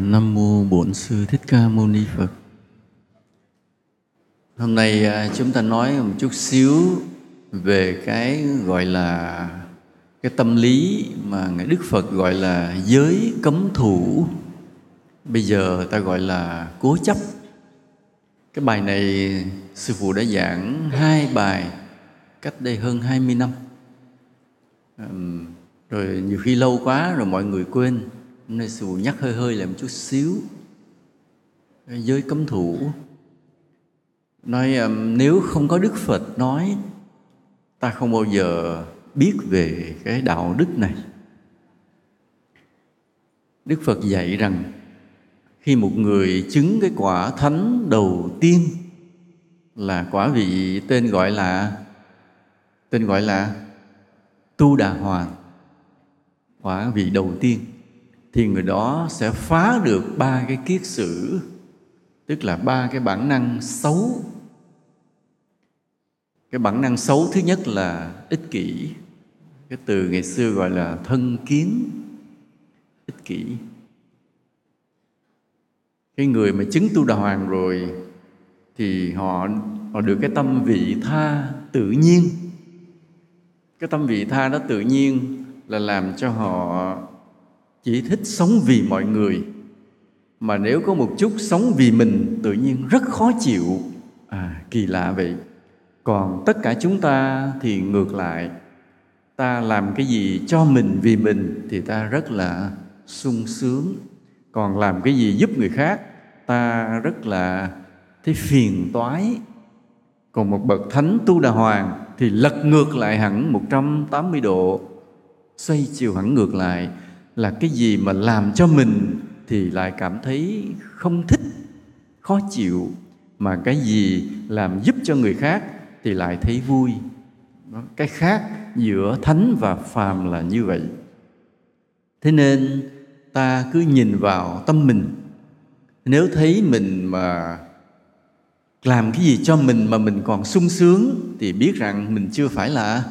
Nam mô Bổn sư Thích Ca Mâu Ni Phật. Hôm nay à, chúng ta nói một chút xíu về cái gọi là cái tâm lý mà ngài Đức Phật gọi là giới cấm thủ. Bây giờ ta gọi là cố chấp. Cái bài này sư phụ đã giảng hai bài cách đây hơn 20 năm. rồi nhiều khi lâu quá rồi mọi người quên nên sư phụ nhắc hơi hơi lại một chút xíu. Giới cấm thủ nói nếu không có đức phật nói, ta không bao giờ biết về cái đạo đức này. Đức phật dạy rằng, khi một người chứng cái quả thánh đầu tiên là quả vị tên gọi là, tên gọi là tu đà hoàng, quả vị đầu tiên thì người đó sẽ phá được ba cái kiết sử, tức là ba cái bản năng xấu. Cái bản năng xấu thứ nhất là ích kỷ, cái từ ngày xưa gọi là thân kiến, ích kỷ. Cái người mà chứng tu đà hoàng rồi thì họ họ được cái tâm vị tha tự nhiên. Cái tâm vị tha đó tự nhiên là làm cho họ chỉ thích sống vì mọi người. Mà nếu có một chút sống vì mình, tự nhiên rất khó chịu. À kỳ lạ vậy. Còn tất cả chúng ta thì ngược lại. Ta làm cái gì cho mình vì mình thì ta rất là sung sướng. Còn làm cái gì giúp người khác, ta rất là thấy phiền toái. Còn một bậc thánh tu đà hoàng thì lật ngược lại hẳn 180 độ, xoay chiều hẳn ngược lại là cái gì mà làm cho mình thì lại cảm thấy không thích, khó chịu, mà cái gì làm giúp cho người khác thì lại thấy vui. Cái khác giữa thánh và phàm là như vậy. Thế nên ta cứ nhìn vào tâm mình. Nếu thấy mình mà làm cái gì cho mình mà mình còn sung sướng thì biết rằng mình chưa phải là,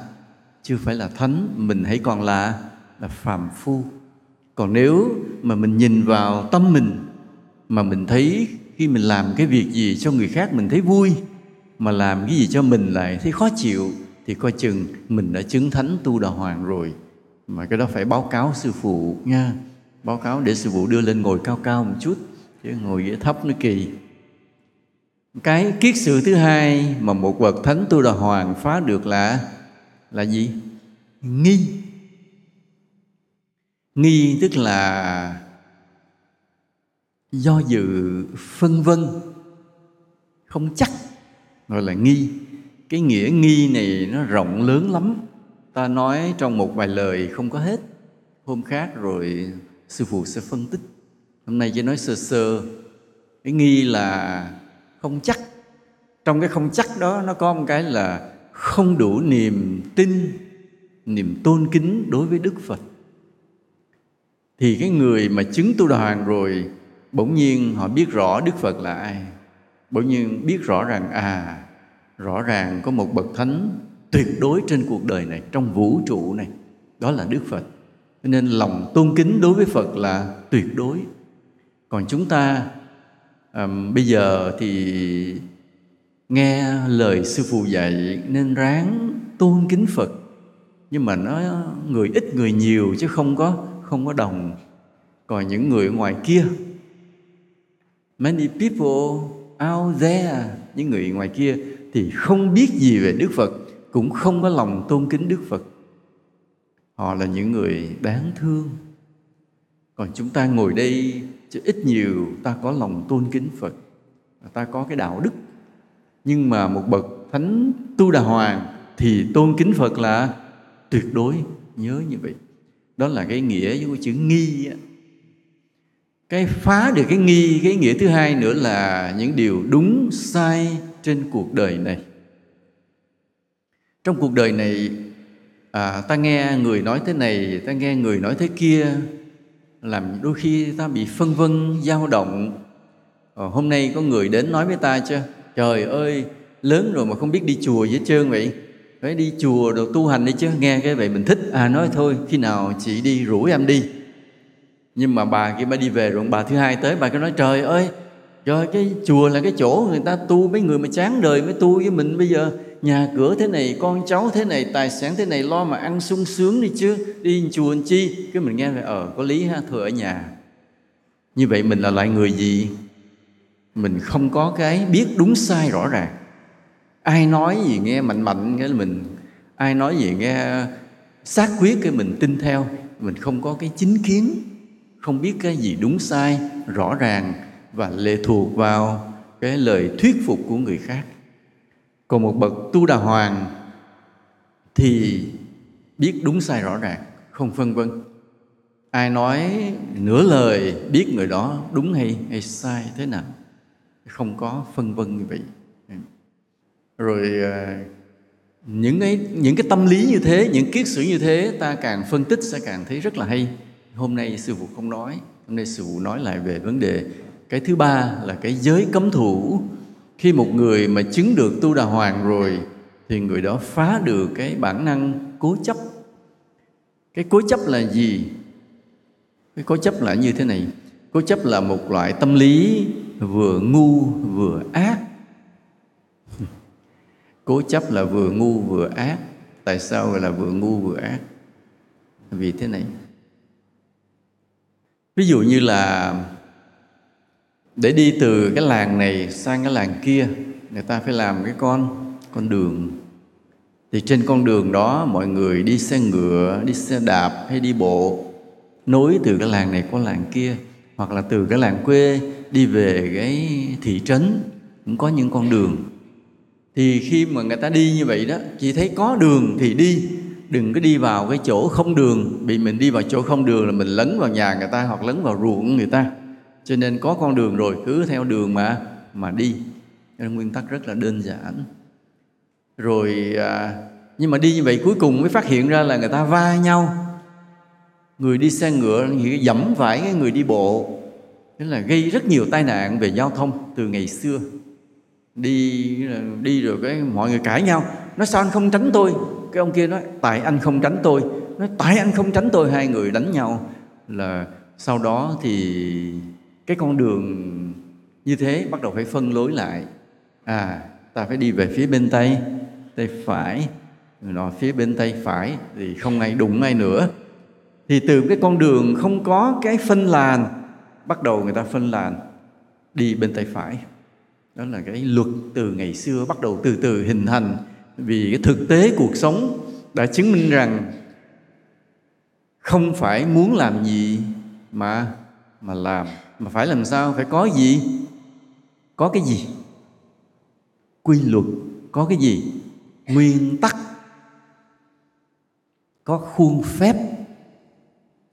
chưa phải là thánh, mình hãy còn là là phàm phu còn nếu mà mình nhìn vào tâm mình, mà mình thấy khi mình làm cái việc gì cho người khác mình thấy vui, mà làm cái gì cho mình lại thấy khó chịu, thì coi chừng mình đã chứng thánh tu đà hoàng rồi. Mà cái đó phải báo cáo sư phụ nha. Báo cáo để sư phụ đưa lên ngồi cao cao một chút, chứ ngồi dễ thấp nó kỳ. Cái kiết sự thứ hai mà một bậc thánh tu đà hoàng phá được là là gì? Nghi nghi tức là do dự, phân vân, không chắc. Gọi là nghi. Cái nghĩa nghi này nó rộng lớn lắm. Ta nói trong một vài lời không có hết. Hôm khác rồi sư phụ sẽ phân tích. Hôm nay chỉ nói sơ sơ. Cái nghi là không chắc. Trong cái không chắc đó, nó có một cái là không đủ niềm tin, niềm tôn kính đối với đức phật thì cái người mà chứng tu đà hoàng rồi bỗng nhiên họ biết rõ đức phật là ai. Bỗng nhiên biết rõ rằng à rõ ràng có một bậc thánh tuyệt đối trên cuộc đời này trong vũ trụ này. Đó là đức phật. Nên lòng tôn kính đối với phật là tuyệt đối. Còn chúng ta um, bây giờ thì nghe lời sư phụ dạy nên ráng tôn kính phật. Nhưng mà nó người ít người nhiều chứ không có không có đồng. Còn những người ngoài kia, many people out there, những người ngoài kia thì không biết gì về đức phật, cũng không có lòng tôn kính đức phật. Họ là những người đáng thương. Còn chúng ta ngồi đây chứ ít nhiều ta có lòng tôn kính phật ta có cái đạo đức. Nhưng mà một bậc thánh tu đà hoàng thì tôn kính phật là tuyệt đối nhớ như vậy đó là cái nghĩa của chữ nghi cái phá được cái nghi cái nghĩa thứ hai nữa là những điều đúng sai trên cuộc đời này. Trong cuộc đời này à, ta nghe người nói thế này ta nghe người nói thế kia làm đôi khi ta bị phân vân dao động. À, hôm nay có người đến nói với ta chưa? trời ơi lớn rồi mà không biết đi chùa gì hết trơn vậy phải đi chùa được tu hành đi chứ, nghe cái vậy mình thích. À nói thôi, khi nào chị đi rủ em đi. Nhưng mà bà kia bà đi về rồi bà thứ hai tới, bà cứ nói, trời ơi rồi cái chùa là cái chỗ người ta tu mấy người mà chán đời mới tu với mình bây giờ. Nhà cửa thế này, con cháu thế này, tài sản thế này, lo mà ăn sung sướng đi chứ, đi chùa làm chi? Cái mình nghe là ờ có lý ha, thôi ở nhà. Như vậy mình là loại người gì? Mình không có cái biết đúng sai rõ ràng ai nói gì nghe mạnh mạnh cái mình. Ai nói gì nghe xác quyết, cái mình tin theo. Mình không có cái chính kiến, không biết cái gì đúng sai, rõ ràng và lệ thuộc vào cái lời thuyết phục của người khác. Còn một bậc tu đà hoàng thì biết đúng sai rõ ràng, không phân vân. Ai nói nửa lời, biết người đó đúng hay hay sai, thế nào, không có phân vân như vậy rồi à, những cái những cái tâm lý như thế những kiết sử như thế ta càng phân tích sẽ càng thấy rất là hay. Hôm nay sư phụ không nói hôm nay sư phụ nói lại về vấn đề cái thứ ba là cái giới cấm thủ. Khi một người mà chứng được tu đà hoàng rồi thì người đó phá được cái bản năng cố chấp. Cái cố chấp là gì? Cái cố chấp là như thế này. Cố chấp là một loại tâm lý vừa ngu vừa ác cố chấp là vừa ngu vừa ác. Tại sao gọi là vừa ngu vừa ác? Vì thế này. Ví dụ như là để đi từ cái làng này sang cái làng kia, người ta phải làm cái con con đường. Thì trên con đường đó mọi người đi xe ngựa, đi xe đạp hay đi bộ, nối từ cái làng này qua làng kia, hoặc là từ cái làng quê đi về cái thị trấn, cũng có những con đường thì khi mà người ta đi như vậy đó chỉ thấy có đường thì đi. Đừng có đi vào cái chỗ không đường. Bị mình đi vào chỗ không đường là mình lấn vào nhà người ta hoặc lấn vào ruộng người ta. Cho nên có con đường rồi cứ theo đường mà mà đi. Nên nguyên tắc rất là đơn giản. Rồi à, nhưng mà đi như vậy cuối cùng mới phát hiện ra là người ta va nhau. Người đi xe ngựa thì dẫm phải cái người đi bộ. Thế là gây rất nhiều tai nạn về giao thông từ ngày xưa đi đi rồi cái mọi người cãi nhau. Nói, sao anh không tránh tôi? Cái ông kia nói, tại anh không tránh tôi. Nói, tại anh không tránh tôi. Hai người đánh nhau. Là sau đó thì cái con đường như thế bắt đầu phải phân lối lại. À ta phải đi về phía bên tay tay phải. Nó phía bên tay phải thì không ai đụng ai nữa. Thì từ cái con đường không có cái phân làn, bắt đầu người ta phân làn đi bên tay phải đó là cái luật từ ngày xưa bắt đầu từ từ hình thành vì cái thực tế cuộc sống đã chứng minh rằng không phải muốn làm gì mà mà làm. Mà phải làm sao? Phải có gì? Có cái gì? Quy luật có cái gì? Nguyên tắc có khuôn phép.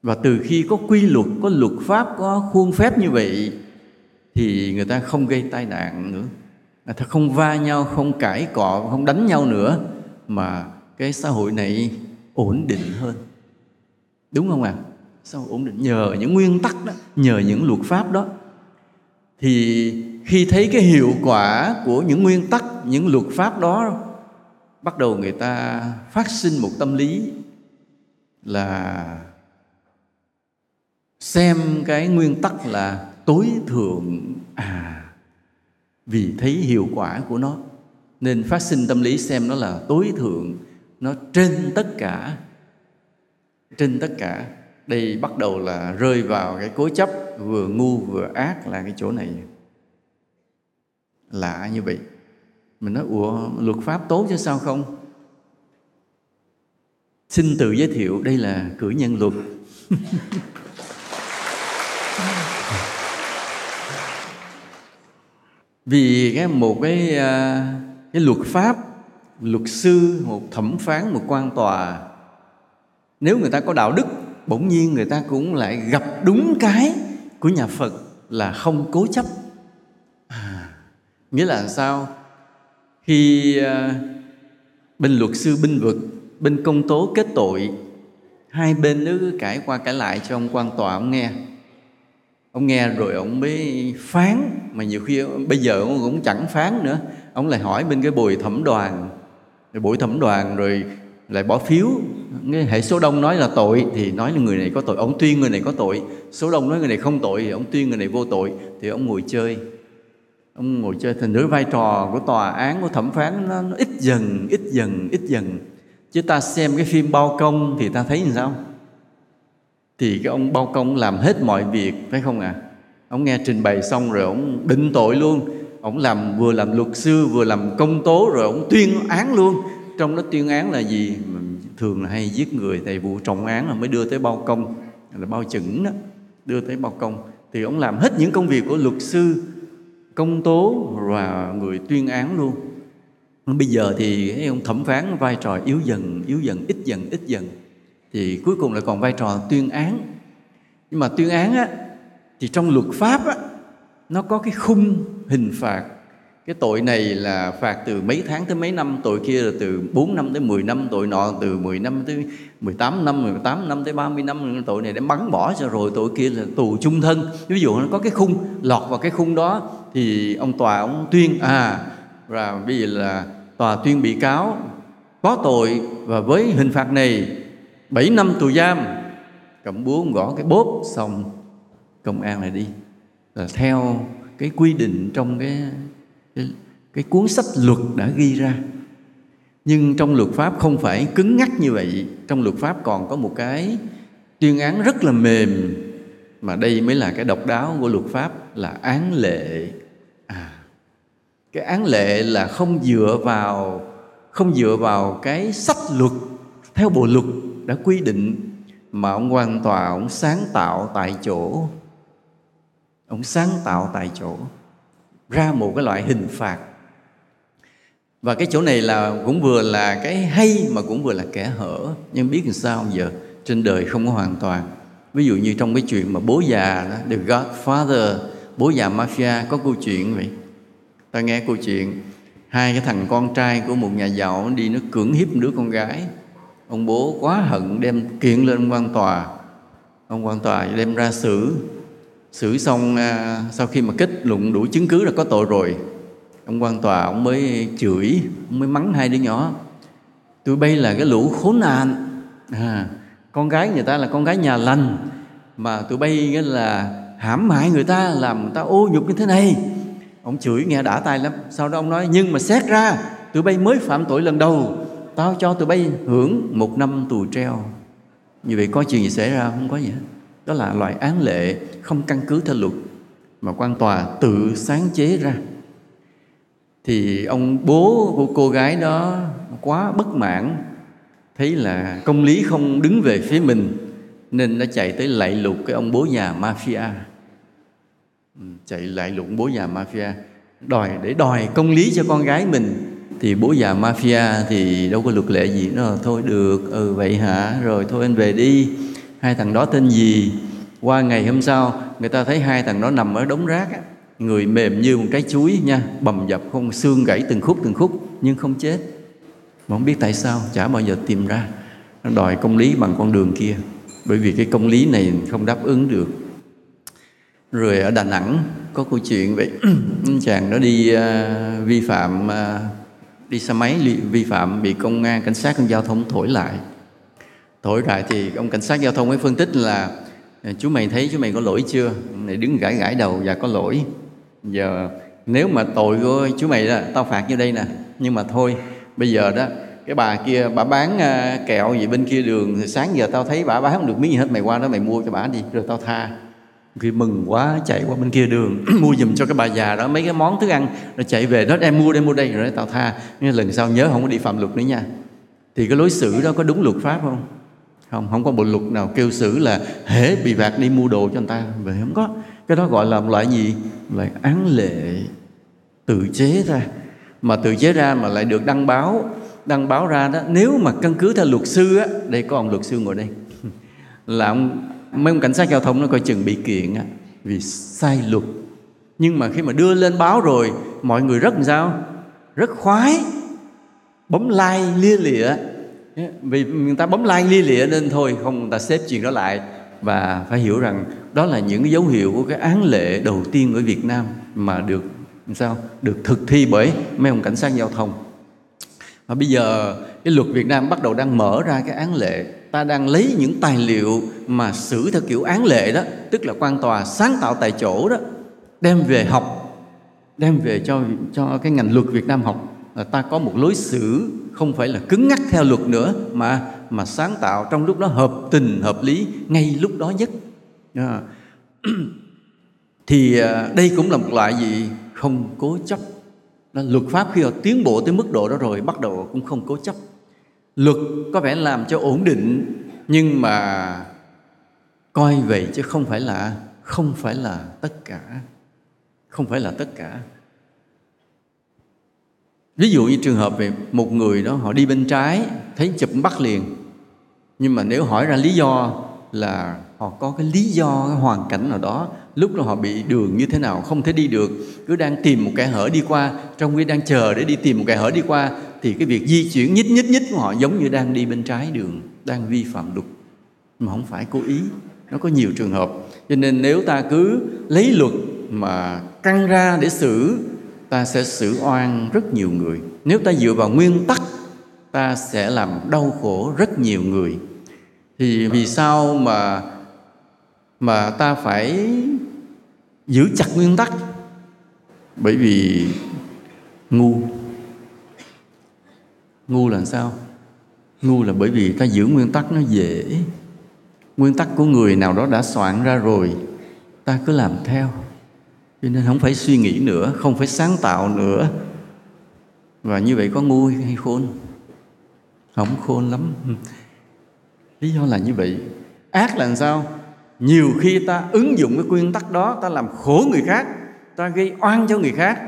Và từ khi có quy luật, có luật pháp, có khuôn phép như vậy thì người ta không gây tai nạn nữa. À, người ta không va nhau, không cãi cọ, không đánh nhau nữa mà cái xã hội này ổn định hơn. Đúng không ạ? À? sao ổn định. Nhờ những nguyên tắc đó, nhờ những luật pháp đó. Thì khi thấy cái hiệu quả của những nguyên tắc, những luật pháp đó, bắt đầu người ta phát sinh một tâm lý là xem cái nguyên tắc là tối thượng à vì thấy hiệu quả của nó, nên phát sinh tâm lý xem nó là tối thượng nó trên tất cả, trên tất cả. Đây bắt đầu là rơi vào cái cố chấp, vừa ngu vừa ác là cái chỗ này. Lạ như vậy. Mình nói, ủa, luật pháp tốt chứ sao không? Xin tự giới thiệu, đây là cử nhân luật. vì cái một cái à, cái luật pháp luật sư một thẩm phán một quan tòa nếu người ta có đạo đức bỗng nhiên người ta cũng lại gặp đúng cái của nhà phật là không cố chấp. À, nghĩa là sao? Khi à, bên luật sư binh vực bên công tố kết tội hai bên nó cứ cãi qua cãi lại cho ông quan tòa ông nghe ông nghe rồi ông mới phán mà nhiều khi bây giờ ông cũng chẳng phán nữa. Ông lại hỏi bên cái bùi thẩm đoàn. Rồi buổi thẩm đoàn rồi lại bỏ phiếu. Cái hệ số đông nói là tội thì nói là người này có tội. Ông tuyên người này có tội. Số đông nói người này không tội thì ông tuyên người này vô tội. Thì ông ngồi chơi. Ông ngồi chơi thành nữa vai trò của tòa án của thẩm phán nó, nó ít dần ít dần ít dần. Chứ ta xem cái phim bao công thì ta thấy như sao? Thì cái ông bao công làm hết mọi việc, phải không ạ? À? ông nghe trình bày xong rồi ông định tội luôn. Ông làm vừa làm luật sư, vừa làm công tố rồi ông tuyên án luôn. Trong đó tuyên án là gì? Thường là hay giết người, tại vụ trọng án là mới đưa tới bao công, là bao chững đó, đưa tới bao công. Thì ông làm hết những công việc của luật sư, công tố và người tuyên án luôn. Bây giờ thì ông thẩm phán vai trò yếu dần yếu dần, ít dần ít dần thì cuối cùng lại còn vai trò tuyên án. Nhưng mà tuyên án á, thì trong luật pháp á, nó có cái khung hình phạt. Cái tội này là phạt từ mấy tháng tới mấy năm, tội kia là từ 4 năm tới 10 năm, tội nọ từ 10 năm tới 18 năm 18 năm tới 30 năm. Tội này đã bắn bỏ cho rồi tội kia là tù chung thân. Ví dụ nó có cái khung, lọt vào cái khung đó, thì ông tòa ông tuyên à và bây giờ là tòa tuyên bị cáo có tội. Và với hình phạt này 7 năm tù giam. Cầm búa gõ cái bốp xong công an lại đi. Là theo cái quy định trong cái cái, cái cuốn sách luật đã ghi ra. Nhưng trong luật pháp không phải cứng ngắc như vậy. Trong luật pháp còn có một cái tuyên án rất là mềm mà đây mới là cái độc đáo của luật pháp là án lệ. À cái án lệ là không dựa vào không dựa vào cái sách luật theo bộ luật đã quy định mà ông hoàn toàn ông sáng tạo tại chỗ. Ông sáng tạo tại chỗ ra một cái loại hình phạt. Và cái chỗ này là cũng vừa là cái hay mà cũng vừa là kẻ hở. Nhưng biết làm sao giờ? Trên đời không có hoàn toàn. Ví dụ như trong cái chuyện mà bố già đó, The Godfather bố già mafia có câu chuyện vậy. Ta nghe câu chuyện hai cái thằng con trai của một nhà giàu đi nó cưỡng hiếp đứa con gái ông bố quá hận đem kiện lên quan tòa. Ông quan tòa đem ra xử. Xử xong à, sau khi mà kết luận đủ chứng cứ là có tội rồi ông quan tòa ông mới chửi ông mới mắng hai đứa nhỏ. Tụi bay là cái lũ khốn nạn. À, con gái người ta là con gái nhà lành mà tụi bay nghĩa là hãm hại người ta làm người ta ô nhục như thế này. Ông chửi nghe đã tay lắm. Sau đó ông nói nhưng mà xét ra tụi bay mới phạm tội lần đầu tao cho tụi bay hưởng một năm tù treo. Như vậy có chuyện gì xảy ra? Không có gì hết. Đó là loại án lệ không căn cứ theo luật, mà quan tòa tự sáng chế ra. Thì ông bố của cô gái đó quá bất mãn, thấy là công lý không đứng về phía mình, nên đã chạy tới lạy lục cái ông bố già mafia. Ừ, chạy lại lục bố già mafia, đòi để đòi công lý cho con gái mình thì bố già mafia thì đâu có luật lệ gì nó thôi được ừ vậy hả? Rồi thôi anh về đi. Hai thằng đó tên gì? Qua ngày hôm sau người ta thấy hai thằng đó nằm ở đống rác á, người mềm như một trái chuối nha bầm dập không xương gãy từng khúc từng khúc nhưng không chết. Mà không biết tại sao chả bao giờ tìm ra. Nó đòi công lý bằng con đường kia. Bởi vì cái công lý này không đáp ứng được. Rồi ở Đà Nẵng có câu chuyện vậy. Chàng đó đi uh, vi phạm uh, đi xe máy vi phạm bị công an, cảnh sát giao thông thổi lại. Thổi lại thì ông cảnh sát giao thông mới phân tích là ờ, chú mày thấy chú mày có lỗi chưa? Này đứng gãi gãi đầu và có lỗi. Giờ nếu mà tội của chú mày đó, tao phạt như đây nè. Nhưng mà thôi, bây giờ đó, cái bà kia, bà bán ờ, kẹo gì bên kia đường, thì sáng giờ tao thấy bà bán không được miếng gì hết, mày qua đó mày mua cho bà đi, rồi tao tha khi mừng quá, chạy qua bên kia đường, mua giùm cho cái bà già đó mấy cái món thức ăn, rồi chạy về đó em mua đây mua đây. Rồi tao tha. Nhưng lần sau nhớ không có đi phạm luật nữa nha. Thì cái lối xử đó có đúng luật pháp không? Không không có bộ luật nào kêu xử là hễ bị phạt đi mua đồ cho người ta. Về không có. Cái đó gọi là một loại gì? Loại án lệ tự chế ra mà tự chế ra mà lại được đăng báo. Đăng báo ra đó, nếu mà căn cứ theo luật sư á, đây có ông luật sư ngồi đây. Là ông mấy ông cảnh sát giao thông nó coi chừng bị kiện á, vì sai luật. Nhưng mà khi mà đưa lên báo rồi, mọi người rất làm sao? Rất khoái. Bấm like, lia lịa. Vì người ta bấm like, lia lịa nên thôi, không, người ta xếp chuyện đó lại. Và phải hiểu rằng đó là những cái dấu hiệu của cái án lệ đầu tiên ở Việt Nam mà được sao? Được thực thi bởi mấy ông cảnh sát giao thông. Và bây giờ cái luật Việt Nam bắt đầu đang mở ra cái án lệ ta đang lấy những tài liệu mà xử theo kiểu án lệ đó, tức là quan tòa sáng tạo tại chỗ đó, đem về học, đem về cho cho cái ngành luật Việt Nam học. Là ta có một lối xử, không phải là cứng ngắc theo luật nữa, mà mà sáng tạo trong lúc đó hợp tình, hợp lý, ngay lúc đó nhất. À. thì đây cũng là một loại gì? Không cố chấp. Luật pháp khi họ tiến bộ tới mức độ đó rồi, bắt đầu cũng không cố chấp luật có vẻ làm cho ổn định, nhưng mà coi vậy chứ không phải là, không phải là tất cả, không phải là tất cả. Ví dụ như trường hợp về một người đó, họ đi bên trái, thấy chụp bắt liền. Nhưng mà nếu hỏi ra lý do là họ có cái lý do, cái hoàn cảnh nào đó lúc đó họ bị đường như thế nào không thể đi được. Cứ đang tìm một kẻ hở đi qua, trong khi đang chờ để đi tìm một kẻ hở đi qua, thì cái việc di chuyển nhích nhích nhích của họ giống như đang đi bên trái đường, đang vi phạm luật. Mà không phải cố ý, nó có nhiều trường hợp. Cho nên nếu ta cứ lấy luật mà căng ra để xử, ta sẽ xử oan rất nhiều người. Nếu ta dựa vào nguyên tắc, ta sẽ làm đau khổ rất nhiều người. Thì vì sao mà mà ta phải giữ chặt nguyên tắc. Bởi vì ngu. Ngu là sao? Ngu là bởi vì ta giữ nguyên tắc nó dễ. Nguyên tắc của người nào đó đã soạn ra rồi, ta cứ làm theo. Cho nên không phải suy nghĩ nữa, không phải sáng tạo nữa. Và như vậy có ngu hay khôn? Không khôn lắm. Lý do là như vậy. Ác là làm sao? Nhiều khi ta ứng dụng cái nguyên tắc đó, ta làm khổ người khác, ta gây oan cho người khác.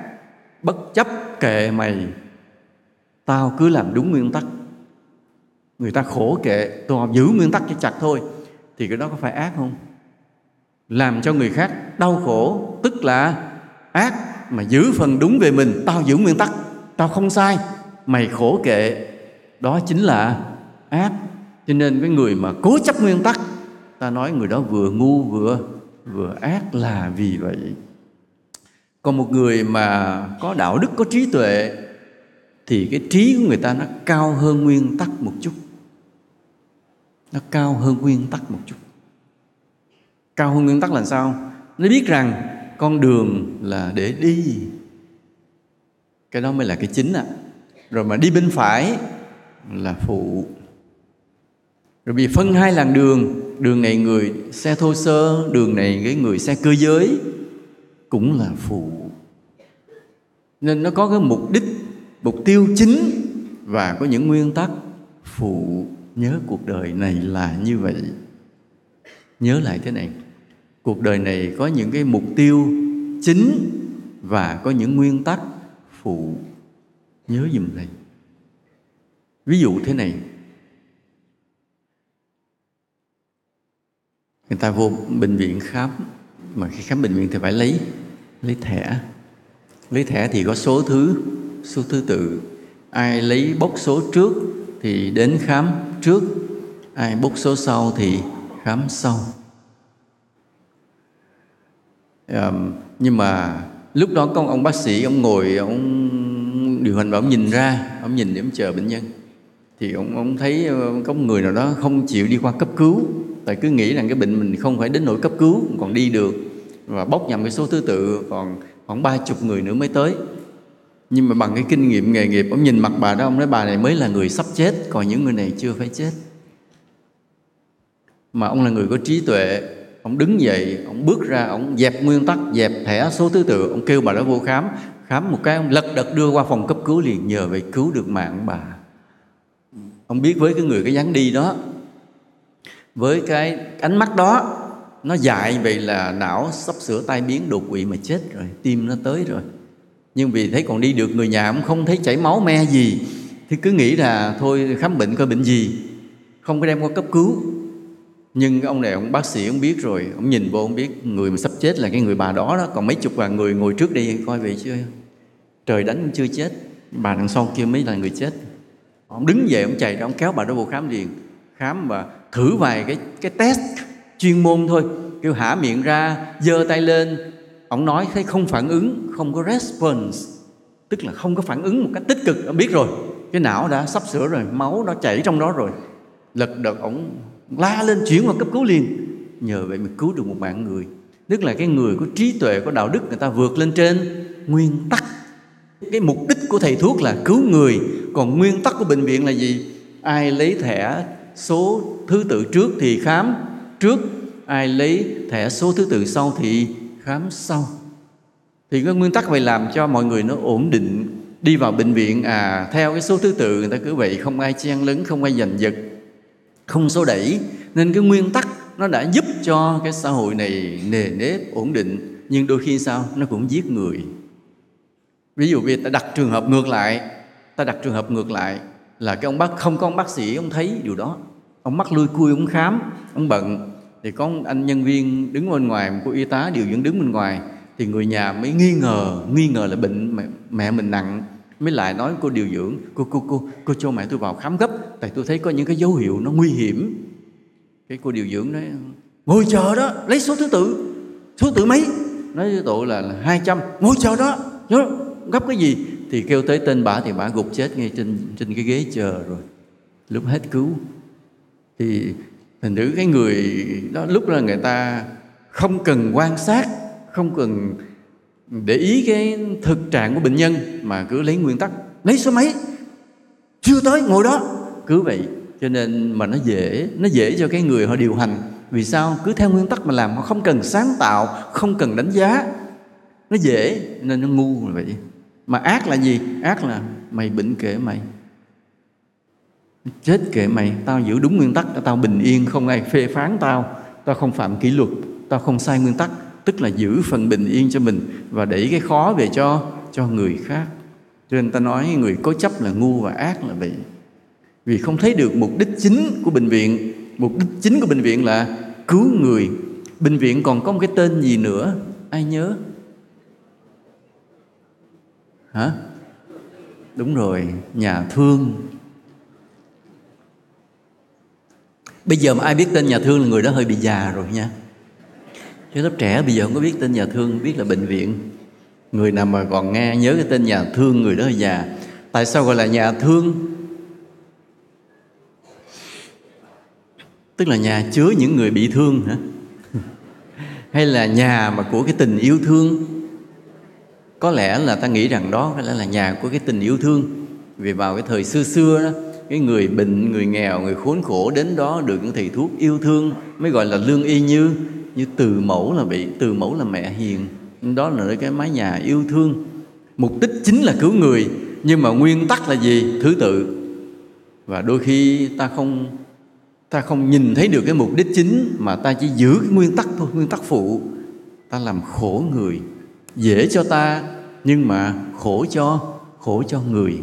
Bất chấp kệ mày, tao cứ làm đúng nguyên tắc. Người ta khổ kệ tôi giữ nguyên tắc cho chặt thôi. Thì cái đó có phải ác không? Làm cho người khác đau khổ, tức là ác mà giữ phần đúng về mình, tao giữ nguyên tắc. Tao không sai, mày khổ kệ. Đó chính là ác. Cho nên cái người mà cố chấp nguyên tắc ta nói người đó vừa ngu vừa vừa ác là vì vậy. Còn một người mà có đạo đức, có trí tuệ, thì cái trí của người ta nó cao hơn nguyên tắc một chút. Nó cao hơn nguyên tắc một chút. Cao hơn nguyên tắc là sao? Nó biết rằng con đường là để đi. Cái đó mới là cái chính ạ. À. rồi mà đi bên phải là phụ rồi bị phân hai làn đường đường này người xe thô sơ, đường này cái người xe cơ giới, cũng là phụ. Nên nó có cái mục đích, mục tiêu chính và có những nguyên tắc phụ. Nhớ cuộc đời này là như vậy. Nhớ lại thế này, cuộc đời này có những cái mục tiêu chính và có những nguyên tắc phụ. Nhớ dùm này ví dụ thế này người ta vô bệnh viện khám mà khi khám bệnh viện thì phải lấy lấy thẻ. Lấy thẻ thì có số thứ số thứ tự. Ai lấy bốc số trước thì đến khám trước. Ai bốc số sau thì khám sau. Um, nhưng mà lúc đó có ông bác sĩ ông ngồi ông điều hành và ông nhìn ra ông nhìn để ông chờ bệnh nhân. Thì ông ông thấy ờ, có một người nào đó không chịu đi qua cấp cứu tại cứ nghĩ rằng cái bệnh mình không phải đến nỗi cấp cứu còn đi được, và bốc nhầm cái số thứ tự, còn khoảng ba chục người nữa mới tới. Nhưng mà bằng cái kinh nghiệm nghề nghiệp, ông nhìn mặt bà đó, ông nói, bà này mới là người sắp chết, còn những người này chưa phải chết. Mà ông là người có trí tuệ, ông đứng dậy, ông bước ra, ông dẹp nguyên tắc, dẹp thẻ số thứ tự, ông kêu bà đó vô khám. Khám một cái, ông lật đật đưa qua phòng cấp cứu liền, nhờ vậy cứu được mạng bà. Ông biết với cái người cái dáng đi đó với cái ánh mắt đó, nó dại vậy là não sắp sửa tai biến đột quỵ mà chết rồi, tim nó tới rồi. Nhưng vì thấy còn đi được người nhà cũng không thấy chảy máu me gì, thì cứ nghĩ là thôi khám bệnh coi bệnh gì. Không có đem qua cấp cứu. Nhưng ông này, ông bác sĩ ông biết rồi, ông nhìn vô ông biết người mà sắp chết là cái người bà đó đó. Còn mấy chục ngàn người ngồi trước đi, coi vậy chưa? Trời đánh chưa chết. Bà đằng sau kia mới là người chết. Ông đứng dậy ông chạy ra, ông kéo bà đó vô khám liền. Khám và thử vài cái cái test chuyên môn thôi. Kêu hả miệng ra, giơ tay lên. Ông nói thấy không phản ứng, không có response. Tức là không có phản ứng một cách tích cực, ông biết rồi. Cái não đã sắp sửa rồi, máu nó chảy trong đó rồi. Lật đật ổng la lên chuyển vào cấp cứu liền. Nhờ vậy mình cứu được một mạng người. Tức là cái người có trí tuệ, có đạo đức người ta vượt lên trên nguyên tắc. Cái mục đích của thầy thuốc là cứu người. Còn nguyên tắc của bệnh viện là gì? Ai lấy thẻ số thứ tự trước thì khám trước, ai lấy thẻ số thứ tự sau thì khám sau. Thì cái nguyên tắc vậy làm cho mọi người nó ổn định, đi vào bệnh viện. À theo cái số thứ tự người ta cứ vậy, không ai chen lấn, không ai giành giật, không số đẩy. Nên cái nguyên tắc nó đã giúp cho cái xã hội này nề nếp, ổn định, nhưng đôi khi sao? Nó cũng giết người. Ví dụ như ta đặt trường hợp ngược lại, ta đặt trường hợp ngược lại là cái ông bác không có ông bác sĩ ông thấy điều đó. Ông mắc lui cui ông khám ông bận. Thì có anh nhân viên đứng bên ngoài một cô y tá điều dưỡng đứng bên ngoài. Thì người nhà mới nghi ngờ nghi ngờ là bệnh mẹ, mẹ mình nặng. Mới lại nói cô điều dưỡng cô cô cô cô cho mẹ tôi vào khám gấp tại tôi thấy có những cái dấu hiệu nó nguy hiểm. Cái cô điều dưỡng nói ngồi chờ đó lấy số thứ tự số tự mấy? Nói với tụi là hai trăm. Ngồi chờ đó Nhớ, gấp cái gì? Thì kêu tới tên bà thì bà gục chết ngay trên trên cái ghế chờ rồi. Lúc hết cứu. Thì thành nữ cái người đó lúc là người ta không cần quan sát, không cần để ý cái thực trạng của bệnh nhân mà cứ lấy nguyên tắc, lấy số mấy chưa tới, ngồi đó. Cứ vậy, cho nên mà nó dễ nó dễ cho cái người họ điều hành. Vì sao? Cứ theo nguyên tắc mà làm, họ không cần sáng tạo, không cần đánh giá. Nó dễ, nên nó ngu là vậy mà ác là gì? Ác là mày bệnh kệ mày. Chết kệ mày. Tao giữ đúng nguyên tắc, tao bình yên, không ai phê phán tao. Tao không phạm kỷ luật, tao không sai nguyên tắc. Tức là giữ phần bình yên cho mình và đẩy cái khó về cho cho người khác. Cho nên ta nói người cố chấp là ngu và ác là vậy. Vì không thấy được mục đích chính của bệnh viện. Mục đích chính của bệnh viện là cứu người. Bệnh viện còn có một cái tên gì nữa? Ai nhớ? Hả? Đúng rồi, nhà thương. Bây giờ mà ai biết tên nhà thương là người đó hơi bị già rồi nha. Chứ lớp trẻ bây giờ không có biết tên nhà thương, biết là bệnh viện. Người nào mà còn nghe, nhớ cái tên nhà thương, người đó hơi già. Tại sao gọi là nhà thương? Tức là nhà chứa những người bị thương hả? Hay là nhà mà của cái tình yêu thương? Có lẽ là ta nghĩ rằng đó có lẽ là nhà của cái tình yêu thương. Vì vào cái thời xưa xưa đó, cái người bệnh, người nghèo, người khốn khổ đến đó được những thầy thuốc yêu thương, mới gọi là lương y như như từ mẫu là bị, từ mẫu là mẹ hiền. Đó là cái mái nhà yêu thương. Mục đích chính là cứu người, nhưng mà nguyên tắc là gì? Thứ tự. Và đôi khi ta không ta không nhìn thấy được cái mục đích chính mà ta chỉ giữ cái nguyên tắc thôi, nguyên tắc phụ. Ta làm khổ người dễ cho ta nhưng mà khổ cho khổ cho người.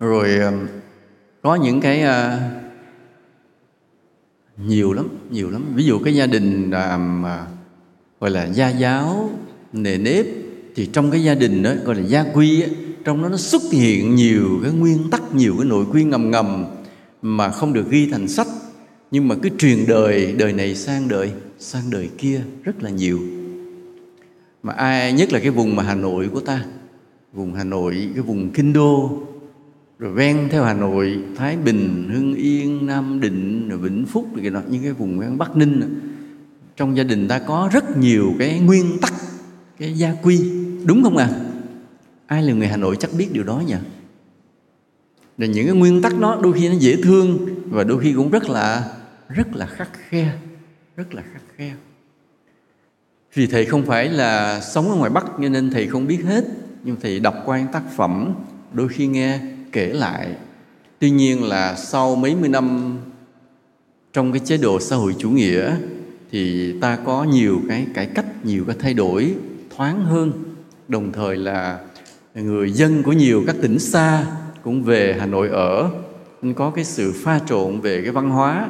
Rồi có những cái uh, nhiều lắm nhiều lắm. Ví dụ cái gia đình làm uh, gọi là gia giáo nề nếp thì trong cái gia đình đó gọi là gia quy á, trong đó nó xuất hiện nhiều cái nguyên tắc nhiều cái nội quy ngầm ngầm mà không được ghi thành sách nhưng mà cứ truyền đời đời này sang đời sang đời kia rất là nhiều mà ai, nhất là cái vùng mà Hà Nội của ta, vùng Hà Nội, cái vùng kinh đô, rồi ven theo Hà Nội, Thái Bình, Hưng Yên, Nam Định, rồi Vĩnh Phúc rồi cái những cái vùng ven Bắc Ninh trong gia đình ta có rất nhiều cái nguyên tắc, cái gia quy, đúng không ạ à? ai là người Hà Nội chắc biết điều đó nhỉ là những cái nguyên tắc đó đôi khi nó dễ thương và đôi khi cũng rất là rất là khắc khe, rất là khắc khe. Vì thầy không phải là sống ở ngoài Bắc cho nên thầy không biết hết, nhưng thầy đọc qua những tác phẩm, đôi khi nghe kể lại. Tuy nhiên là sau mấy mươi năm trong cái chế độ xã hội chủ nghĩa thì ta có nhiều cái cải cách, nhiều cái thay đổi thoáng hơn. Đồng thời là người dân của nhiều các tỉnh xa cũng về Hà Nội ở, nên có cái sự pha trộn về cái văn hóa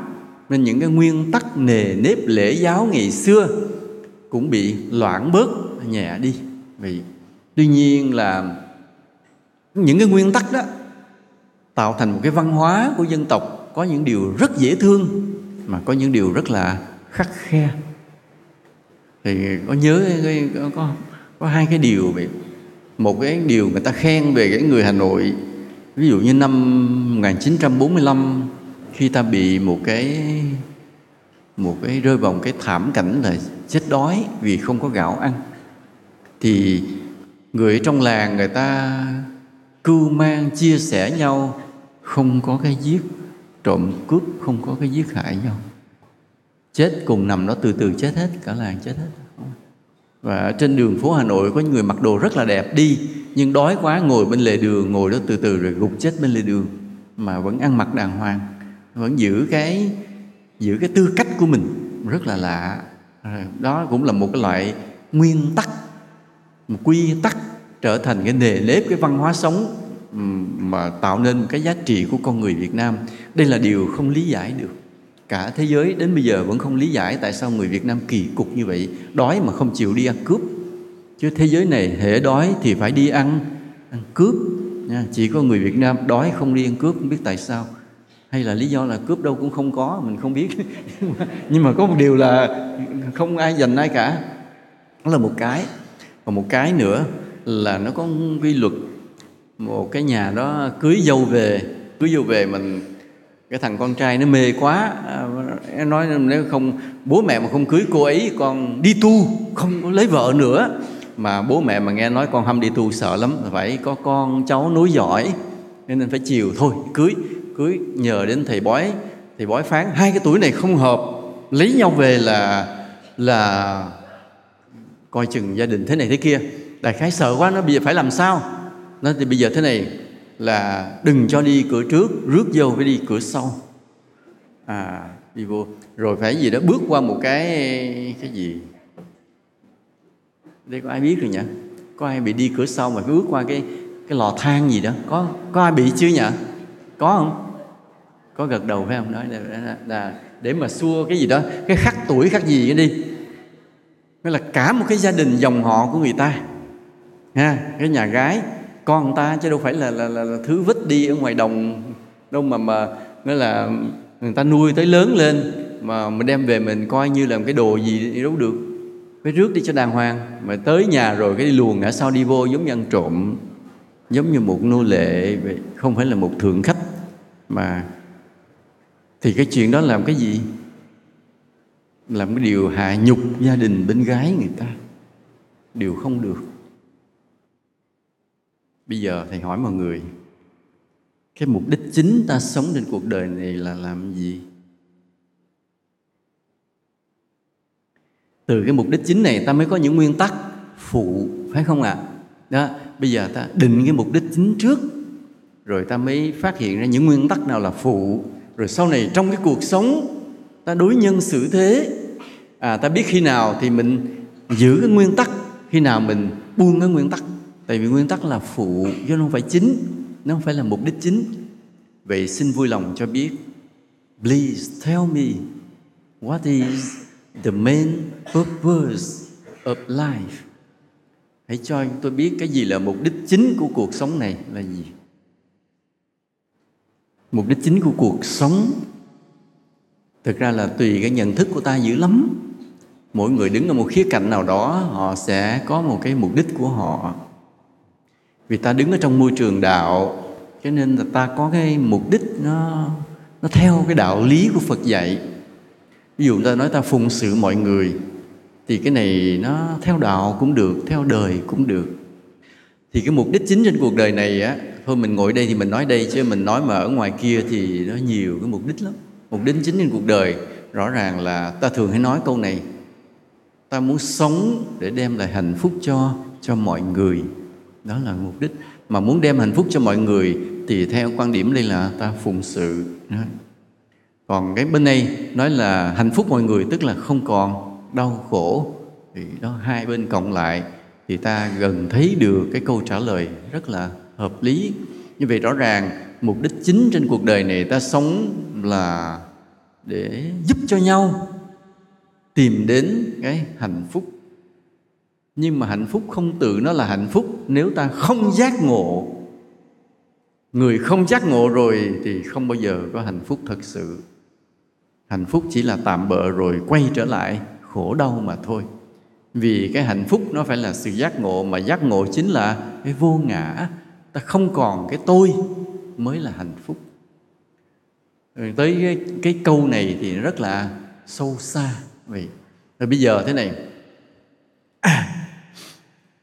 nên những cái nguyên tắc nề nếp lễ giáo ngày xưa cũng bị loãng bớt nhẹ đi. Vì tuy nhiên là những cái nguyên tắc đó tạo thành một cái văn hóa của dân tộc có những điều rất dễ thương mà có những điều rất là khắc khe. Thì có nhớ có có, có hai cái điều vậy. Một cái điều người ta khen về cái người Hà Nội ví dụ như năm 1945 khi ta bị một cái một cái rơi vào một cái thảm cảnh là chết đói vì không có gạo ăn, thì người trong làng người ta cưu mang, chia sẻ nhau, không có cái giết, trộm cướp, không có cái giết hại nhau. Chết cùng nằm đó từ từ chết hết, cả làng chết hết. Và trên đường phố Hà Nội có những người mặc đồ rất là đẹp đi, nhưng đói quá, ngồi bên lề đường, ngồi đó từ từ rồi gục chết bên lề đường, mà vẫn ăn mặc đàng hoàng vẫn giữ cái giữ cái tư cách của mình rất là lạ. À, đó cũng là một cái loại nguyên tắc, một quy tắc trở thành cái nề nếp cái văn hóa sống mà tạo nên một cái giá trị của con người Việt Nam. Đây là điều không lý giải được. Cả thế giới đến bây giờ vẫn không lý giải tại sao người Việt Nam kỳ cục như vậy. Đói mà không chịu đi ăn cướp. Chứ thế giới này hệ đói thì phải đi ăn ăn cướp. Chỉ có người Việt Nam đói không đi ăn cướp, không biết tại sao hay là lý do là cướp đâu cũng không có, mình không biết. Nhưng mà có một điều là không ai giành ai cả. Đó là một cái. Còn một cái nữa là nó có quy luật. Một cái nhà đó cưới dâu về. Cưới dâu về mình, cái thằng con trai nó mê quá. À, nó nói nếu không, bố mẹ mà không cưới cô ấy, con đi tu, không có lấy vợ nữa. Mà bố mẹ mà nghe nói con hâm đi tu sợ lắm. Phải có con cháu nối giỏi nên phải chiều thôi, cưới cưới nhờ đến thầy bói. Thầy bói phán, hai cái tuổi này không hợp, lấy nhau về là là coi chừng gia đình thế này thế kia. Đại khái sợ quá, nó bây giờ phải làm sao? Nó thì bây giờ thế này là đừng cho đi cửa trước, rước vô phải đi cửa sau. À đi vô. Rồi phải gì đó, bước qua một cái cái gì? Đây có ai biết rồi nhỉ? Có ai bị đi cửa sau mà bước qua cái cái lò than gì đó? Có có ai bị chưa nhỉ? Có không? Có gật đầu phải không? Nói là, là, là để mà xua cái gì đó cái khắc tuổi khắc gì cái đi. Nghĩa là cả một cái gia đình dòng họ của người ta ha cái nhà gái con người ta chứ đâu phải là, là, là, là thứ vứt đi ở ngoài đồng đâu mà mà nghĩa là người ta nuôi tới lớn lên mà mình đem về mình coi như là một cái đồ gì đâu được. Phải rước đi cho đàng hoàng mà tới nhà rồi cái đi luồn ngã sau đi vô giống như ăn trộm giống như một nô lệ không phải là một thượng khách mà thì cái chuyện đó làm cái gì? Làm cái điều hạ nhục gia đình bên gái người ta. Điều không được. Bây giờ thầy hỏi mọi người, cái mục đích chính ta sống trên cuộc đời này là làm gì? Từ cái mục đích chính này ta mới có những nguyên tắc phụ, phải không ạ? À? đó, bây giờ ta định cái mục đích chính trước, rồi ta mới phát hiện ra những nguyên tắc nào là phụ rồi sau này trong cái cuộc sống ta đối nhân xử thế à, ta biết khi nào thì mình giữ cái nguyên tắc khi nào mình buông cái nguyên tắc. Tại vì nguyên tắc là phụ chứ không phải chính nó không phải là mục đích chính. Vậy xin vui lòng cho biết please tell me what is the main purpose of life? Hãy cho tôi biết cái gì là mục đích chính của cuộc sống này là gì? Mục đích chính của cuộc sống, thực ra là tùy cái nhận thức của ta dữ lắm. Mỗi người đứng ở một khía cạnh nào đó, họ sẽ có một cái mục đích của họ. Vì ta đứng ở trong môi trường đạo, cho nên là ta có cái mục đích nó nó theo cái đạo lý của Phật dạy. Ví dụ ta nói ta phụng sự mọi người, thì cái này nó theo đạo cũng được, theo đời cũng được. Thì cái mục đích chính trên cuộc đời này á thôi mình ngồi đây thì mình nói đây chứ, mình nói mà ở ngoài kia thì nó nhiều cái mục đích lắm. Mục đích chính trên cuộc đời, rõ ràng là ta thường hay nói câu này, ta muốn sống để đem lại hạnh phúc cho cho mọi người. Đó là mục đích. Mà muốn đem hạnh phúc cho mọi người thì theo quan điểm đây là ta phụng sự. Còn cái bên này nói là hạnh phúc mọi người tức là không còn đau khổ. Thì đó, hai bên cộng lại thì ta gần thấy được cái câu trả lời rất là hợp lý. Như vậy rõ ràng, mục đích chính trên cuộc đời này ta sống là để giúp cho nhau tìm đến cái hạnh phúc. Nhưng mà hạnh phúc không tự nó là hạnh phúc. Nếu ta không giác ngộ, người không giác ngộ rồi thì không bao giờ có hạnh phúc thật sự. Hạnh phúc chỉ là tạm bợ rồi quay trở lại, khổ đau mà thôi. Vì cái hạnh phúc nó phải là sự giác ngộ, mà giác ngộ chính là cái vô ngã ta không còn cái tôi mới là hạnh phúc. Rồi tới cái, cái câu này thì rất là sâu xa vậy rồi bây giờ thế này. À,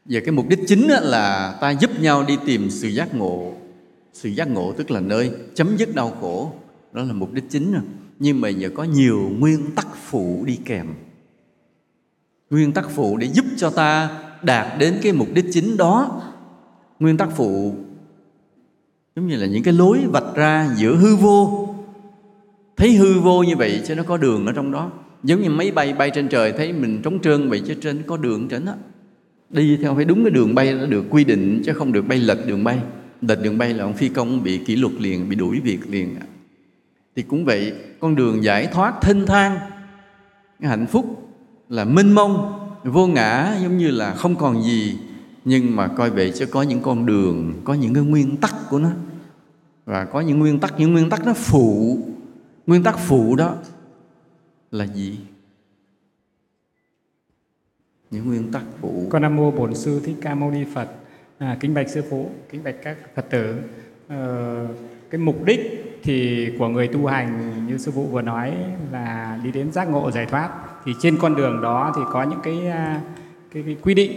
giờ cái mục đích chính là ta giúp nhau đi tìm sự giác ngộ. Sự giác ngộ tức là nơi chấm dứt đau khổ. Đó là mục đích chính rồi nhưng mà giờ có nhiều nguyên tắc phụ đi kèm. Nguyên tắc phụ để giúp cho ta đạt đến cái mục đích chính đó nguyên tắc phụ. Giống như là những cái lối vạch ra giữa hư vô. Thấy hư vô như vậy cho nó có đường ở trong đó. Giống như máy bay bay trên trời, thấy mình trống trơn vậy chứ trên có đường trên đó. Đi theo phải đúng cái đường bay nó được quy định, chứ không được bay lệch đường bay. Lệch đường bay là ông phi công bị kỷ luật liền, bị đuổi việc liền. Thì cũng vậy, con đường giải thoát thênh thang hạnh phúc là mênh mông, vô ngã giống như là không còn gì nhưng mà coi vậy chứ có những con đường có những cái nguyên tắc của nó. Và có những nguyên tắc những nguyên tắc nó phụ. Nguyên tắc phụ đó là gì? Những nguyên tắc phụ. Con nam mô bổn sư thích ca mâu ni phật. À, kính bạch sư phụ kính bạch các phật tử. Ờ, cái mục đích thì của người tu hành như sư phụ vừa nói là đi đến giác ngộ giải thoát. Thì trên con đường đó thì có những cái à, cái, cái quy định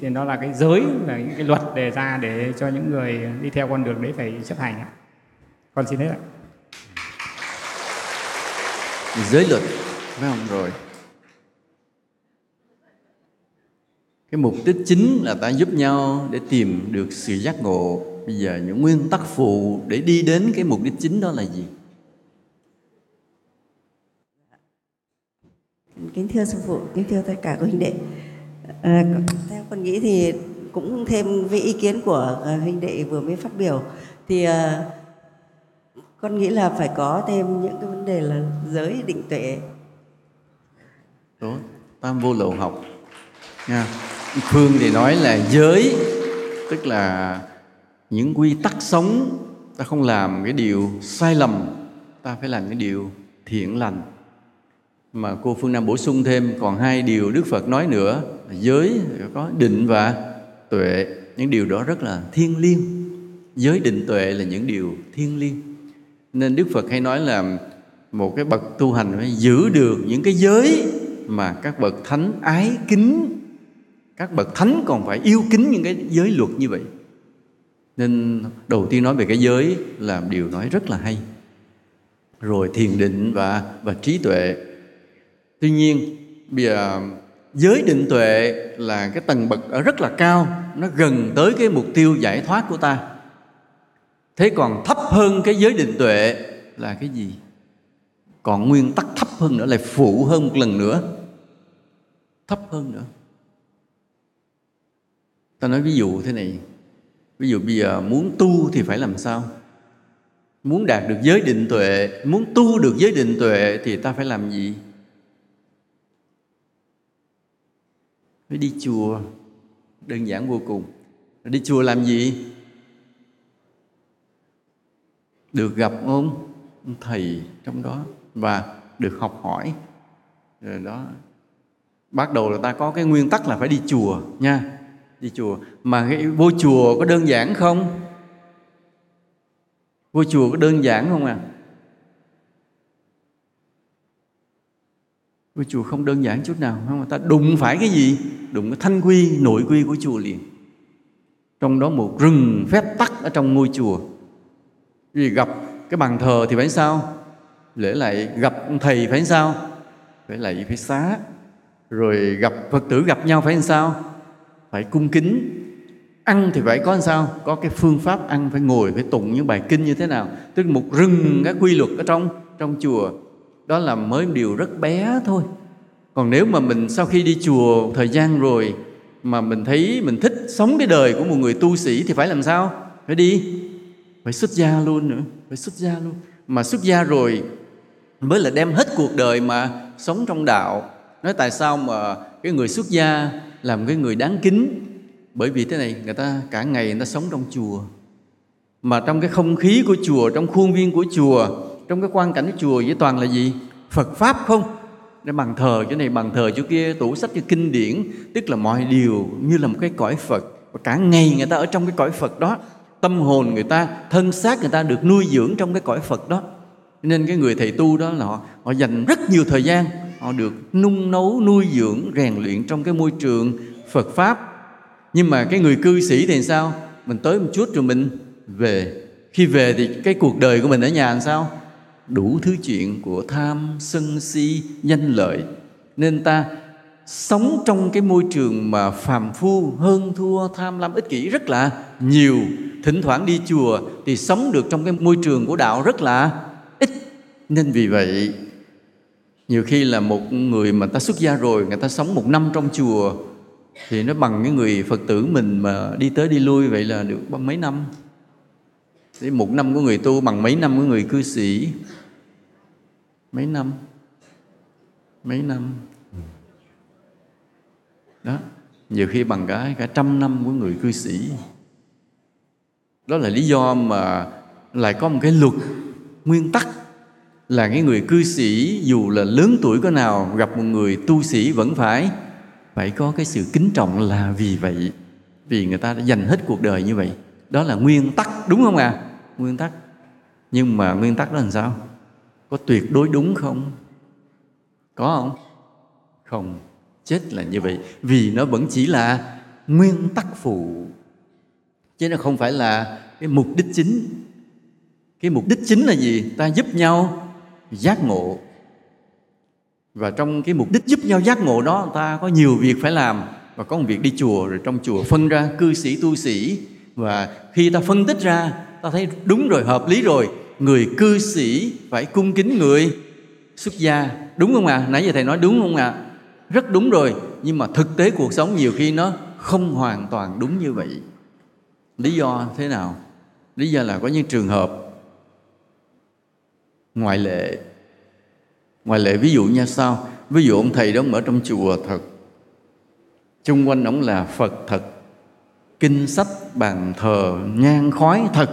thì nó là cái giới là những cái luật đề ra để cho những người đi theo con đường đấy phải chấp hành con xin hết ạ. Giới luật phải không? Rồi. Cái mục đích chính là ta giúp nhau để tìm được sự giác ngộ. Bây giờ những nguyên tắc phụ để đi đến cái mục đích chính đó là gì? Kính thưa sư phụ kính thưa tất cả các huynh đệ à, theo con nghĩ thì cũng thêm với ý kiến của ờ, huynh đệ vừa mới phát biểu thì à, con nghĩ là phải có thêm những cái vấn đề là giới định tuệ. Đúng tam vô lậu học. Nha. Phương thì nói là giới tức là những quy tắc sống ta không làm cái điều sai lầm ta phải làm cái điều thiện lành mà cô phương nam bổ sung thêm còn hai điều đức phật nói nữa. Giới có định và tuệ. Những điều đó rất là thiêng liêng. Giới định tuệ là những điều thiêng liêng. Nên đức phật hay nói là một cái bậc tu hành phải giữ được những cái giới mà các bậc thánh ái kính. Các bậc thánh còn phải yêu kính những cái giới luật như vậy. Nên đầu tiên nói về cái giới là điều nói rất là hay. Rồi thiền định và và trí tuệ tuy nhiên bây giờ giới định tuệ là cái tầng bậc ở rất là cao, nó gần tới cái mục tiêu giải thoát của ta. Thế còn thấp hơn cái giới định tuệ là cái gì? Còn nguyên tắc thấp hơn nữa, lại phụ hơn một lần nữa. Thấp hơn nữa. Ta nói ví dụ thế này, ví dụ bây giờ muốn tu thì phải làm sao? Muốn đạt được giới định tuệ, muốn tu được giới định tuệ thì ta phải làm gì? Phải đi chùa, đơn giản vô cùng. Đi chùa làm gì? Được gặp ông thầy trong đó và được học hỏi. Rồi đó. Bắt đầu là ta có cái nguyên tắc là phải đi chùa nha. Đi chùa. Mà cái vô chùa có đơn giản không? Vô chùa có đơn giản không à? Của chùa không đơn giản chút nào không? Ta đụng phải cái gì? Đụng cái thanh quy, nội quy của chùa liền. Trong đó một rừng phép tắc ở trong ngôi chùa. Vì gặp cái bàn thờ thì phải sao? Lễ lại gặp thầy phải sao? Phải lạy phải xá. Rồi gặp phật tử gặp nhau phải sao? Phải cung kính. Ăn thì phải có làm sao? Có cái phương pháp ăn, phải ngồi, phải tụng những bài kinh như thế nào? Tức một rừng các quy luật ở trong trong chùa đó là mới điều rất bé thôi. Còn nếu mà mình sau khi đi chùa thời gian rồi mà mình thấy mình thích sống cái đời của một người tu sĩ thì phải làm sao? Phải đi. Phải xuất gia luôn nữa, phải xuất gia luôn. Mà xuất gia rồi mới là đem hết cuộc đời mà sống trong đạo. Nói tại sao mà cái người xuất gia làm cái người đáng kính? Bởi vì thế này, người ta cả ngày người ta sống trong chùa. Mà trong cái không khí của chùa, trong khuôn viên của chùa trong cái quan cảnh chùa với toàn là gì? Phật pháp không? Để bằng thờ chỗ này bằng thờ chỗ kia tủ sách cho kinh điển. Tức là mọi điều như là một cái cõi phật. Và cả ngày người ta ở trong cái cõi phật đó tâm hồn người ta thân xác người ta được nuôi dưỡng trong cái cõi phật đó. Nên cái người thầy tu đó là họ họ dành rất nhiều thời gian họ được nung nấu nuôi dưỡng rèn luyện trong cái môi trường phật pháp. Nhưng mà cái người cư sĩ thì sao? Mình tới một chút rồi mình về. Khi về thì cái cuộc đời của mình ở nhà làm sao đủ thứ chuyện của tham, sân, si, danh lợi. Nên ta sống trong cái môi trường mà phàm phu, hơn thua, tham lam ích kỷ rất là nhiều. Thỉnh thoảng đi chùa thì sống được trong cái môi trường của đạo rất là ít. Nên vì vậy, nhiều khi là một người mà ta xuất gia rồi, người ta sống một năm trong chùa thì nó bằng cái người phật tử mình mà đi tới đi lui vậy là được mấy năm. Thì một năm của người tu bằng mấy năm của người cư sĩ mấy năm? Mấy năm? Đó. Nhiều khi bằng cả cả trăm năm của người cư sĩ. Đó là lý do mà lại có một cái luật, nguyên tắc là cái người cư sĩ dù là lớn tuổi có nào, gặp một người tu sĩ vẫn phải phải có cái sự kính trọng là vì vậy, vì người ta đã dành hết cuộc đời như vậy. Đó là nguyên tắc, đúng không à nguyên tắc. Nhưng mà nguyên tắc đó làm sao? Có tuyệt đối đúng không? Có không? Không. Chết là như vậy. Vì nó vẫn chỉ là nguyên tắc phụ. Chứ nó không phải là cái mục đích chính. Cái mục đích chính là gì? Ta giúp nhau giác ngộ. Và trong cái mục đích giúp nhau giác ngộ đó, ta có nhiều việc phải làm. Và có một việc đi chùa, rồi trong chùa phân ra cư sĩ, tu sĩ. Và khi ta phân tích ra, ta thấy đúng rồi, hợp lý rồi người cư sĩ phải cung kính người. Xuất gia, đúng không ạ? À? nãy giờ thầy nói đúng không ạ? À? rất đúng rồi, nhưng mà thực tế cuộc sống nhiều khi nó không hoàn toàn đúng như vậy. Lý do thế nào? Lý do là có những trường hợp ngoại lệ. Ngoại lệ, ví dụ như sao? Ví dụ ông thầy đó ông ở trong chùa thật. Chung quanh ông là phật thật. Kinh sách bàn thờ nhang khói thật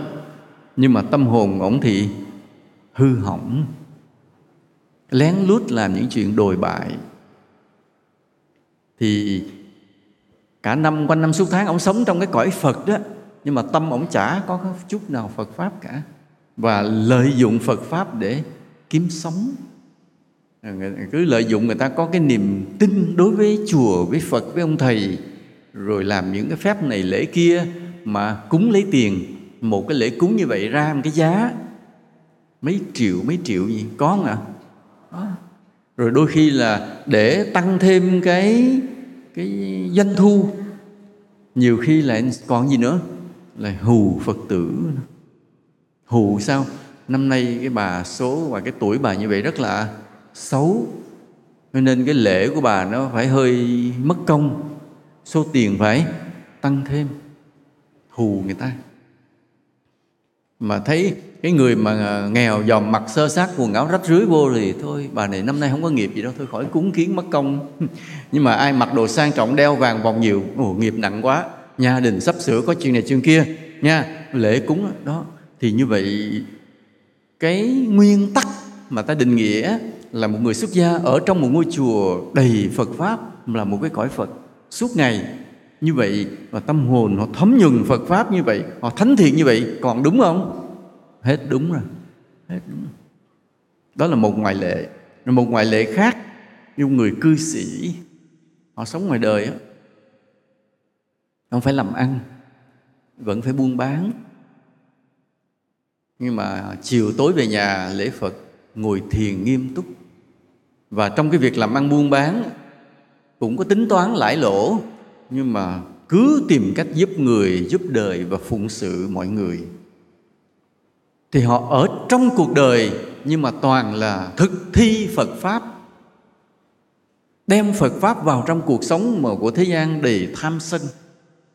nhưng mà tâm hồn ổng thì hư hỏng. Lén lút làm những chuyện đồi bại. Thì cả năm, quanh năm suốt tháng ông sống trong cái cõi Phật đó. Nhưng mà tâm ổng chả có chút nào Phật pháp cả. Và lợi dụng Phật pháp để kiếm sống. Cứ lợi dụng người ta có cái niềm tin đối với chùa, với Phật, với ông thầy, rồi làm những cái phép này lễ kia mà cúng lấy tiền một cái lễ cúng như vậy ra một cái giá mấy triệu mấy triệu gì có à? rồi đôi khi là để tăng thêm cái cái doanh thu nhiều khi lại còn gì nữa là hù phật tử. Hù sao? Năm nay cái bà số và cái tuổi bà như vậy rất là xấu nên cái lễ của bà nó phải hơi mất công số tiền phải tăng thêm hù người ta mà thấy cái người mà à, nghèo dòm mặt sơ sát quần áo rách rưới vô thì thôi, bà này năm nay không có nghiệp gì đâu, thôi khỏi cúng kiến mất công. Nhưng mà ai mặc đồ sang trọng đeo vàng vòng nhiều, ồ, nghiệp nặng quá. Nhà đình sắp sửa có chuyện này chuyện kia, nha, lễ cúng đó. Thì như vậy, cái nguyên tắc mà ta định nghĩa là một người xuất gia ở trong một ngôi chùa đầy Phật pháp là một cái cõi Phật. Suốt ngày như vậy và tâm hồn họ thấm nhuần Phật pháp như vậy họ thánh thiện như vậy còn đúng không? Hết đúng rồi. Hết đúng rồi. đó là một ngoại lệ. Một ngoại lệ khác như người cư sĩ. Họ sống ngoài đời á. Không phải làm ăn vẫn phải buôn bán. Nhưng mà chiều tối về nhà lễ Phật ngồi thiền nghiêm túc. Và trong cái việc làm ăn buôn bán cũng có tính toán lãi lỗ nhưng mà cứ tìm cách giúp người, giúp đời và phụng sự mọi người. Thì họ ở trong cuộc đời, nhưng mà toàn là thực thi phật pháp. Đem phật pháp vào trong cuộc sống mà của thế gian đầy tham sân.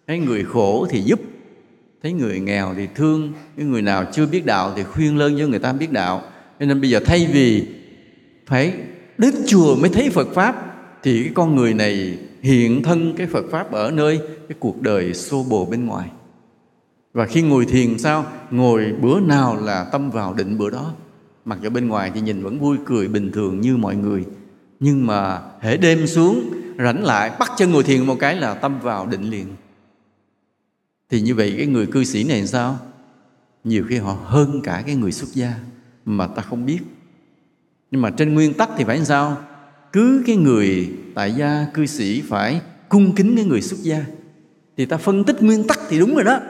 Thấy người khổ thì giúp, thấy người nghèo thì thương cái người nào chưa biết đạo thì khuyên lơn cho người ta biết đạo. Cho nên bây giờ thay vì phải đến chùa mới thấy phật pháp, thì cái con người này hiện thân cái Phật pháp ở nơi cái cuộc đời xô bồ bên ngoài. Và khi ngồi thiền sao? Ngồi bữa nào là tâm vào định bữa đó. Mặc dù bên ngoài thì nhìn vẫn vui, cười bình thường như mọi người. Nhưng mà hễ đêm xuống, rảnh lại, bắt chân ngồi thiền một cái là tâm vào định liền. Thì như vậy cái người cư sĩ này làm sao? Nhiều khi họ hơn cả cái người xuất gia mà ta không biết. Nhưng mà trên nguyên tắc thì phải làm sao? Cứ cái người tại gia, cư sĩ phải cung kính cái người xuất gia. Thì ta phân tích nguyên tắc thì đúng rồi đó.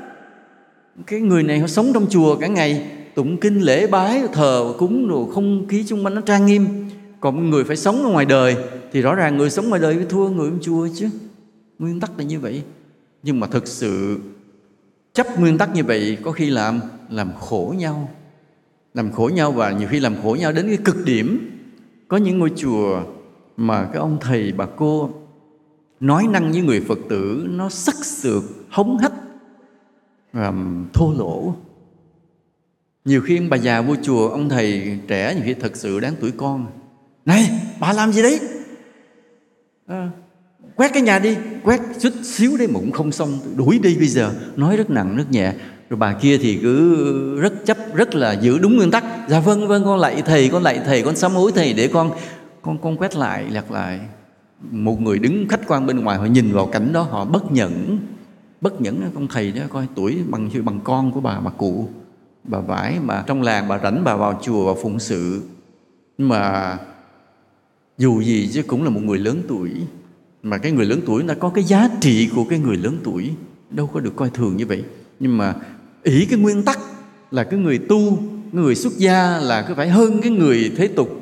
Cái người này họ sống trong chùa cả ngày, tụng kinh, lễ bái, thờ, cúng rồi không khí chung quanh nó trang nghiêm. Còn người phải sống ở ngoài đời, thì rõ ràng người sống ngoài đời phải thua người trong chùa chứ. Nguyên tắc là như vậy. Nhưng mà thực sự, chấp nguyên tắc như vậy có khi làm làm khổ nhau. Làm khổ nhau và nhiều khi làm khổ nhau đến cái cực điểm. Có những ngôi chùa mà cái ông thầy bà cô nói năng với người phật tử nó sắc sược hống hách và thô lỗ. Nhiều khi bà già vô chùa ông thầy trẻ nhiều khi thật sự đáng tuổi con. Này bà làm gì đấy? À, quét cái nhà đi quét chút xíu đấy mà cũng không xong. Đuổi đi bây giờ nói rất nặng rất nhẹ. Rồi bà kia thì cứ rất chấp rất là giữ đúng nguyên tắc. Dạ vâng vâng con lạy thầy con lạy thầy con sám hối thầy để con con con quét lại, lật lại. Một người đứng khách quan bên ngoài, họ nhìn vào cảnh đó, họ bất nhẫn. Bất nhẫn con thầy đó, coi tuổi bằng như bằng con của bà bà cụ, bà vải mà trong làng bà rảnh bà vào chùa và phụng sự. Nhưng mà dù gì chứ cũng là một người lớn tuổi. Mà cái người lớn tuổi nó có cái giá trị của cái người lớn tuổi, đâu có được coi thường như vậy. Nhưng mà ý cái nguyên tắc là cái người tu, người xuất gia là cứ phải hơn cái người thế tục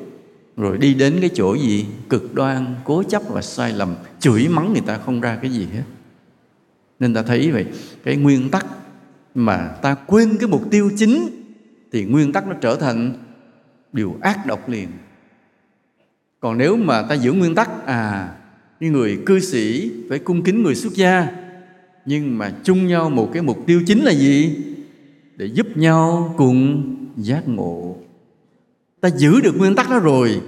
rồi đi đến cái chỗ gì? Cực đoan, cố chấp và sai lầm, chửi mắng người ta không ra cái gì hết. Nên ta thấy vậy, cái nguyên tắc mà ta quên cái mục tiêu chính thì nguyên tắc nó trở thành điều ác độc liền. Còn nếu mà ta giữ nguyên tắc à như người cư sĩ phải cung kính người xuất gia, nhưng mà chung nhau một cái mục tiêu chính là gì? Để giúp nhau cùng giác ngộ ta giữ được nguyên tắc đó rồi.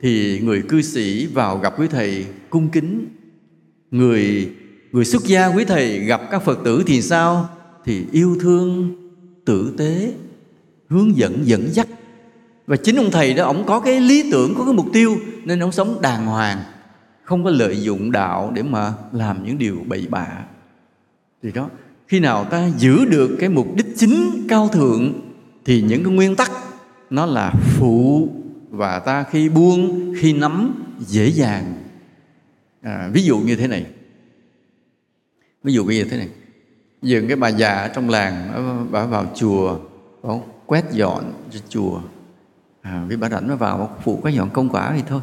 Thì người cư sĩ vào gặp quý thầy cung kính. Người người xuất gia quý thầy gặp các phật tử thì sao? Thì yêu thương, tử tế, hướng dẫn dẫn dắt. Và chính ông thầy đó, ông có cái lý tưởng, có cái mục tiêu nên ông sống đàng hoàng. Không có lợi dụng đạo để mà làm những điều bậy bạ. Thì đó, khi nào ta giữ được cái mục đích chính cao thượng thì những cái nguyên tắc nó là phụ và ta khi buông khi nắm dễ dàng. À, ví dụ như thế này. Ví dụ như thế này. Giờ cái bà già ở trong làng bà vào chùa bà quét dọn cho chùa. À, cái bà rảnh nó vào phụ quét dọn công quả thì thôi.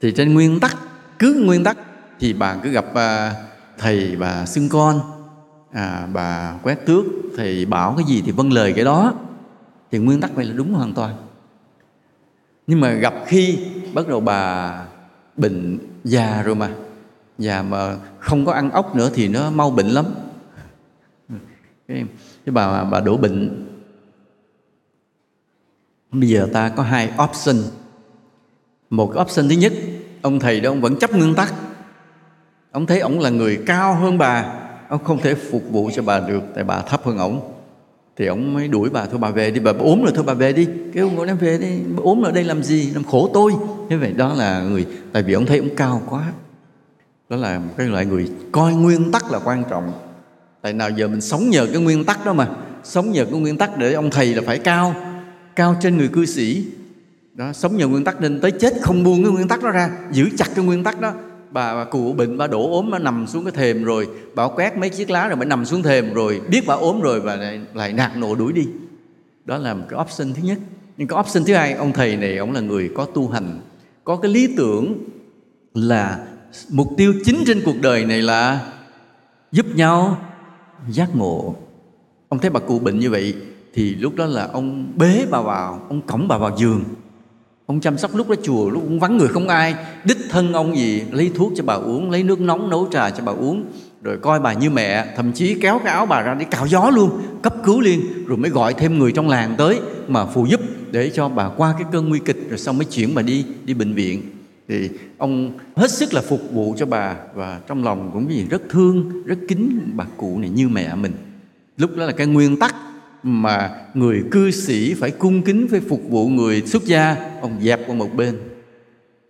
Thì trên nguyên tắc cứ nguyên tắc thì bà cứ gặp à, thầy bà xưng con. À, bà quét tước thầy bảo cái gì thì vâng lời cái đó thì nguyên tắc vậy là đúng hoàn toàn. Nhưng mà gặp khi bắt đầu bà bệnh già rồi mà già mà không có ăn ốc nữa thì nó mau bệnh lắm. Cái, cái bà bà đổ bệnh. Bây giờ ta có hai option. Một cái option thứ nhất ông thầy đó ông vẫn chấp nguyên tắc. Ông thấy ông là người cao hơn bà ông không thể phục vụ cho bà được tại bà thấp hơn ông thì ông mới đuổi bà thôi bà về đi. Bà ốm rồi thôi bà về đi. Cái ông em về đi. Bà ốm ở đây làm gì? Làm khổ tôi. Thế vậy đó là người, tại vì ông thấy ông cao quá. Đó là một cái loại người coi nguyên tắc là quan trọng. Tại nào giờ mình sống nhờ cái nguyên tắc đó mà. Sống nhờ cái nguyên tắc để ông thầy là phải cao. Cao trên người cư sĩ. Đó, sống nhờ nguyên tắc nên tới chết không buông cái nguyên tắc đó ra. Giữ chặt cái nguyên tắc đó bà, bà cụ bệnh bà đổ ốm bà nằm xuống cái thềm rồi bà quét mấy chiếc lá rồi bà nằm xuống thềm rồi biết bà ốm rồi và lại, lại nạt nộ đuổi đi. Đó là một cái option thứ nhất. Nhưng cái option thứ hai ông thầy này ông là người có tu hành có cái lý tưởng là mục tiêu chính trên cuộc đời này là giúp nhau giác ngộ. Ông thấy bà cụ bệnh như vậy thì lúc đó là ông bế bà vào ông cõng bà vào giường ông chăm sóc lúc đó chùa, lúc cũng vắng người không ai. Đích thân ông gì, lấy thuốc cho bà uống, lấy nước nóng nấu trà cho bà uống. Rồi coi bà như mẹ, thậm chí kéo cái áo bà ra để cạo gió luôn, cấp cứu liền, rồi mới gọi thêm người trong làng tới mà phù giúp để cho bà qua cái cơn nguy kịch, rồi xong mới chuyển bà đi đi bệnh viện. Thì ông hết sức là phục vụ cho bà và trong lòng cũng gì rất thương, rất kính bà cụ này như mẹ mình. Lúc đó là cái nguyên tắc mà người cư sĩ phải cung kính phải phục vụ người xuất gia, ông dẹp qua một bên.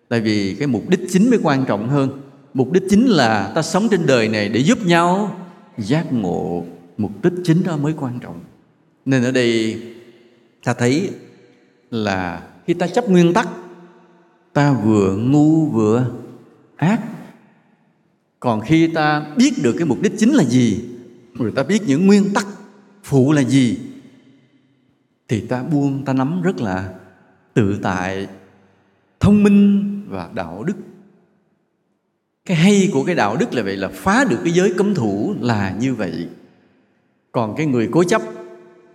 Tại vì cái mục đích chính mới quan trọng hơn. Mục đích chính là ta sống trên đời này để giúp nhau giác ngộ. Mục đích chính đó mới quan trọng. Nên ở đây ta thấy là khi ta chấp nguyên tắc, ta vừa ngu vừa ác. Còn khi ta biết được cái mục đích chính là gì, rồi ta biết những nguyên tắc phụ là gì? Thì ta buông, ta nắm rất là tự tại, thông minh và đạo đức. Cái hay của cái đạo đức là vậy, là phá được cái giới cấm thủ là như vậy. Còn cái người cố chấp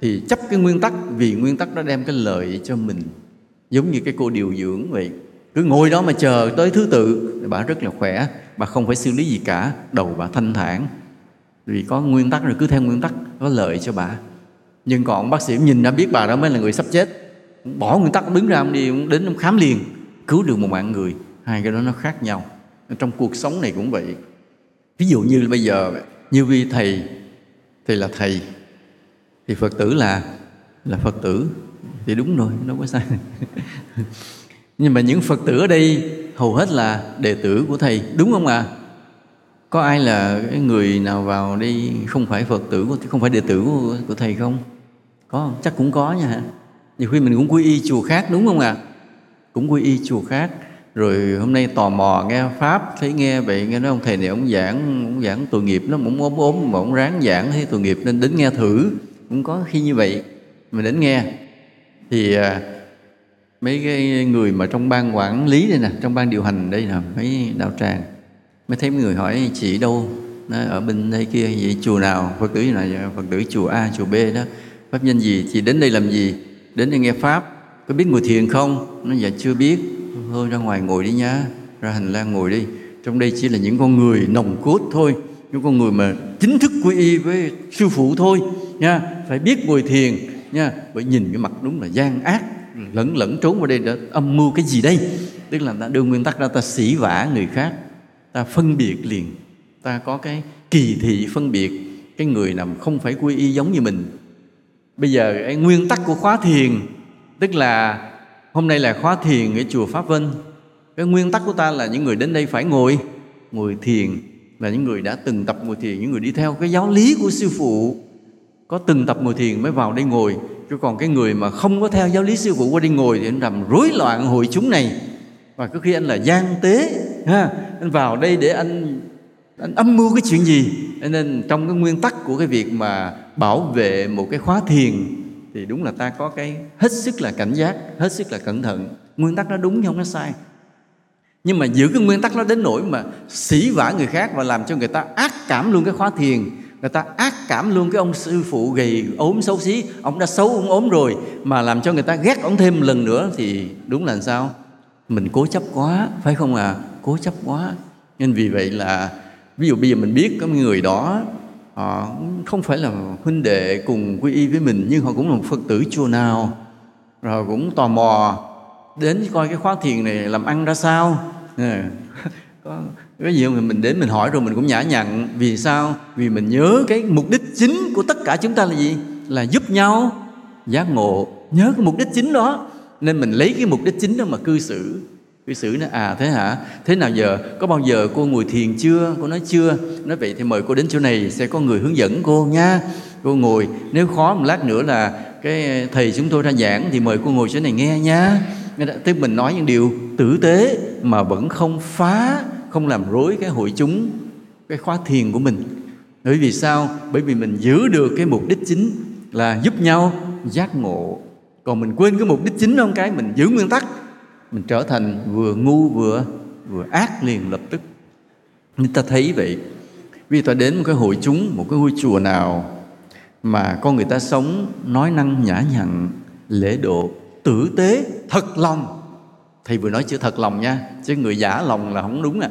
thì chấp cái nguyên tắc, vì nguyên tắc đó đem cái lợi cho mình. Giống như cái cô điều dưỡng vậy, cứ ngồi đó mà chờ tới thứ tự, bà rất là khỏe, bà không phải xử lý gì cả, đầu bà thanh thản vì có nguyên tắc rồi, cứ theo nguyên tắc, có lợi cho bà. Nhưng còn bác sĩ nhìn đã biết bà đó mới là người sắp chết. Bỏ nguyên tắc, đứng ra ông đi, ông đến ông khám liền, cứu được một mạng người. Hai cái đó nó khác nhau. Trong cuộc sống này cũng vậy. Ví dụ như bây giờ, như vi thầy thì là thầy, thì phật tử là là phật tử, thì đúng rồi, đâu có sai. Nhưng mà những phật tử ở đây, hầu hết là đệ tử của thầy, đúng không ạ? à? Có ai là cái người nào vào đi không phải phật tử không phải đệ tử của, của thầy không? Có không? chắc cũng có nha hả? Nhiều khi mình cũng quy y chùa khác đúng không ạ? À? cũng quy y chùa khác. Rồi hôm nay tò mò nghe pháp thấy nghe vậy nghe nói ông thầy này ông giảng ông giảng tội nghiệp nó cũng ốm ốm mà ông ráng giảng thấy tội nghiệp nên đến nghe thử. Cũng có khi như vậy mình đến nghe. Thì à, mấy cái người mà trong ban quản lý đây nè trong ban điều hành đây nè mấy đạo tràng mới thấy người hỏi, chị đâu? Nó ở bên đây kia, vậy chùa nào? Phật tử này, phật tử chùa a, chùa b đó. Pháp nhân gì, chị đến đây làm gì? Đến đây nghe pháp. Có biết ngồi thiền không? Nó dạ chưa biết. Thôi, ra ngoài ngồi đi nhá ra hành lang ngồi đi. Trong đây chỉ là những con người nồng cốt thôi. Những con người mà chính thức quy y với sư phụ thôi, nha. Phải biết ngồi thiền, nha. Bởi nhìn cái mặt đúng là gian ác, lẫn lẫn trốn vào đây để âm mưu cái gì đây? Tức là ta đưa nguyên tắc ra, ta xỉ vả người khác ta phân biệt liền. Ta có cái kỳ thị phân biệt. Cái người nào không phải quy y giống như mình. Bây giờ cái nguyên tắc của khóa thiền, tức là hôm nay là khóa thiền ở chùa Pháp Vân. Cái nguyên tắc của ta là những người đến đây phải ngồi ngồi thiền, là những người đã từng tập ngồi thiền, những người đi theo cái giáo lý của sư phụ. Có từng tập ngồi thiền mới vào đây ngồi. Chứ còn cái người mà không có theo giáo lý sư phụ qua đây ngồi thì anh làm rối loạn hội chúng này. Và có khi anh là gian tế ha, anh vào đây để anh anh âm mưu cái chuyện gì? Nên trong cái nguyên tắc của cái việc mà bảo vệ một cái khóa thiền thì đúng là ta có cái hết sức là cảnh giác, hết sức là cẩn thận. Nguyên tắc nó đúng chứ không nó sai. Nhưng mà giữ cái nguyên tắc nó đến nỗi mà xỉ vả người khác và làm cho người ta ác cảm luôn cái khóa thiền, người ta ác cảm luôn cái ông sư phụ gầy ốm xấu xí, ông đã xấu ông ốm rồi mà làm cho người ta ghét ông thêm lần nữa thì đúng là sao? Mình cố chấp quá, phải không à? Cố chấp quá. Nên vì vậy là, ví dụ bây giờ mình biết có người đó, họ không phải là huynh đệ cùng quy y với mình, nhưng họ cũng là một phật tử chùa nào. Rồi cũng tò mò, đến coi cái khóa thiền này làm ăn ra sao. Có cái gì mình đến mình hỏi rồi mình cũng nhã nhặn, vì sao? Vì mình nhớ cái mục đích chính của tất cả chúng ta là gì? Là giúp nhau giác ngộ, nhớ cái mục đích chính đó. Nên mình lấy cái mục đích chính đó mà cư xử cư xử nói à thế hả? Thế nào giờ? Có bao giờ cô ngồi thiền chưa? Cô nói, chưa. Nói, vậy thì mời cô đến chỗ này sẽ có người hướng dẫn cô nha. Cô ngồi, nếu khó một lát nữa là cái thầy chúng tôi ra giảng thì mời cô ngồi chỗ này nghe nha. Tức mình nói những điều tử tế mà vẫn không phá, không làm rối cái hội chúng, cái khóa thiền của mình. Bởi vì sao? Bởi vì mình giữ được cái mục đích chính là giúp nhau giác ngộ. Còn mình quên cái mục đích chính không cái, mình giữ nguyên tắc mình trở thành vừa ngu vừa vừa ác liền lập tức. Nên ta thấy vậy. Vì ta đến một cái hội chúng, một cái ngôi chùa nào mà con người ta sống nói năng nhã nhặn, lễ độ, tử tế, thật lòng. Thầy vừa nói chữ thật lòng nha, chứ người giả lòng là không đúng à.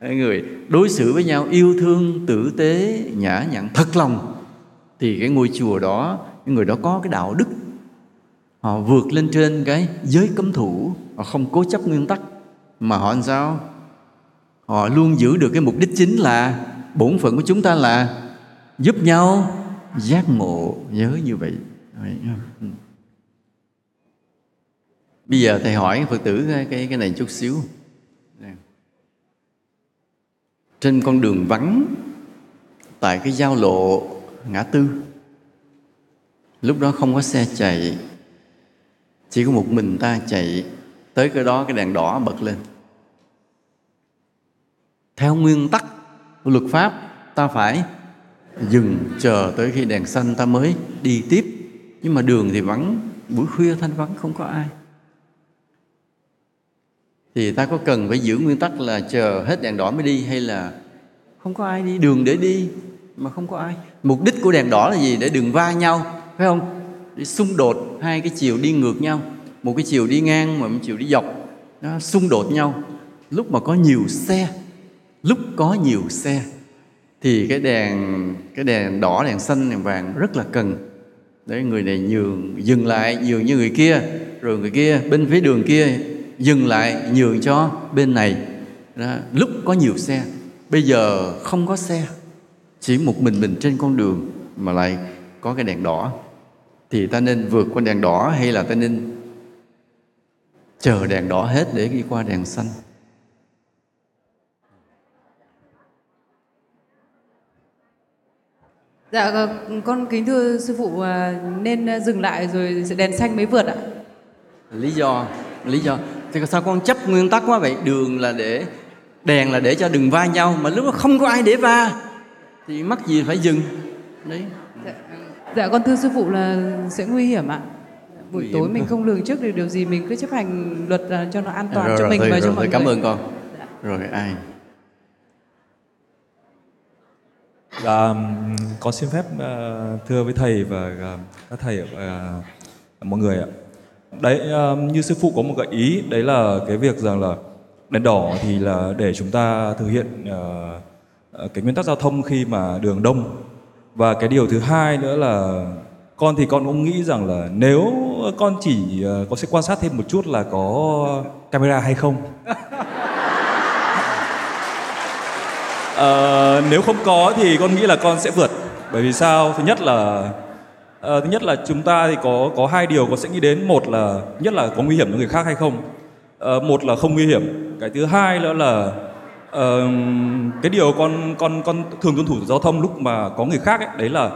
Người đối xử với nhau yêu thương, tử tế, nhã nhặn, thật lòng. Thì cái ngôi chùa đó người đó có cái đạo đức họ vượt lên trên cái giới cấm thủ. Họ không cố chấp nguyên tắc. Mà họ làm sao? Họ luôn giữ được cái mục đích chính là bổn phận của chúng ta là giúp nhau giác ngộ nhớ như vậy. Ừ. Bây giờ thầy hỏi phật tử cái cái, này chút xíu. Trên con đường vắng tại cái giao lộ ngã tư lúc đó không có xe chạy chỉ có một mình ta chạy tới cái đó, cái đèn đỏ bật lên. Theo nguyên tắc của luật pháp, ta phải dừng chờ tới khi đèn xanh ta mới đi tiếp. Nhưng mà đường thì vắng, buổi khuya thanh vắng, không có ai. Thì ta có cần phải giữ nguyên tắc là chờ hết đèn đỏ mới đi hay là không có ai đi? Đường để đi mà không có ai. Mục đích của đèn đỏ là gì? Để đừng va nhau, phải không? Xung đột hai cái chiều đi ngược nhau. Một cái chiều đi ngang mà một chiều đi dọc. Nó xung đột nhau. Lúc mà có nhiều xe lúc có nhiều xe thì cái đèn cái đèn đỏ đèn xanh đèn vàng rất là cần. Để người này nhường dừng lại nhường như người kia rồi người kia bên phía đường kia dừng lại nhường cho bên này. Đó, lúc có nhiều xe bây giờ không có xe chỉ một mình mình trên con đường mà lại có cái đèn đỏ thì ta nên vượt qua đèn đỏ hay là ta nên chờ đèn đỏ hết để đi qua đèn xanh Dạ ờ, con kính thưa sư phụ à, nên dừng lại rồi đèn xanh mới vượt ạ. Lý do lý do thì sao con chấp nguyên tắc quá vậy? Đường là để đèn là để cho đừng va nhau mà lúc đó không có ai để va thì mắc gì phải dừng. Đấy. Dạ, con thưa sư phụ là sẽ nguy hiểm ạ. Buổi tối mình không lường trước được điều gì mình cứ chấp hành luật à, cho nó an toàn rồi, cho rồi, mình thôi, và rồi, cho mọi người. cảm ơn con. Dạ. Rồi ai? Dạ, con xin phép ờ, thưa với thầy và ờ, các thầy và mọi người ạ. Đấy như sư phụ có một gợi ý đấy là cái việc rằng là đèn đỏ thì là để chúng ta thực hiện cái nguyên tắc giao thông khi mà đường đông và cái điều thứ hai nữa là con thì con cũng nghĩ rằng là nếu con chỉ ờ, có sẽ quan sát thêm một chút là có camera hay không. À, nếu không có thì con nghĩ là con sẽ vượt. Bởi vì sao? Thứ nhất là à, thứ nhất là chúng ta thì có có hai điều con sẽ nghĩ đến. Một là nhất là có nguy hiểm cho người khác hay không. À, một là không nguy hiểm. Cái thứ hai nữa là ờ, cái điều con con con thường tuân thủ giao thông lúc mà có người khác ấy, đấy là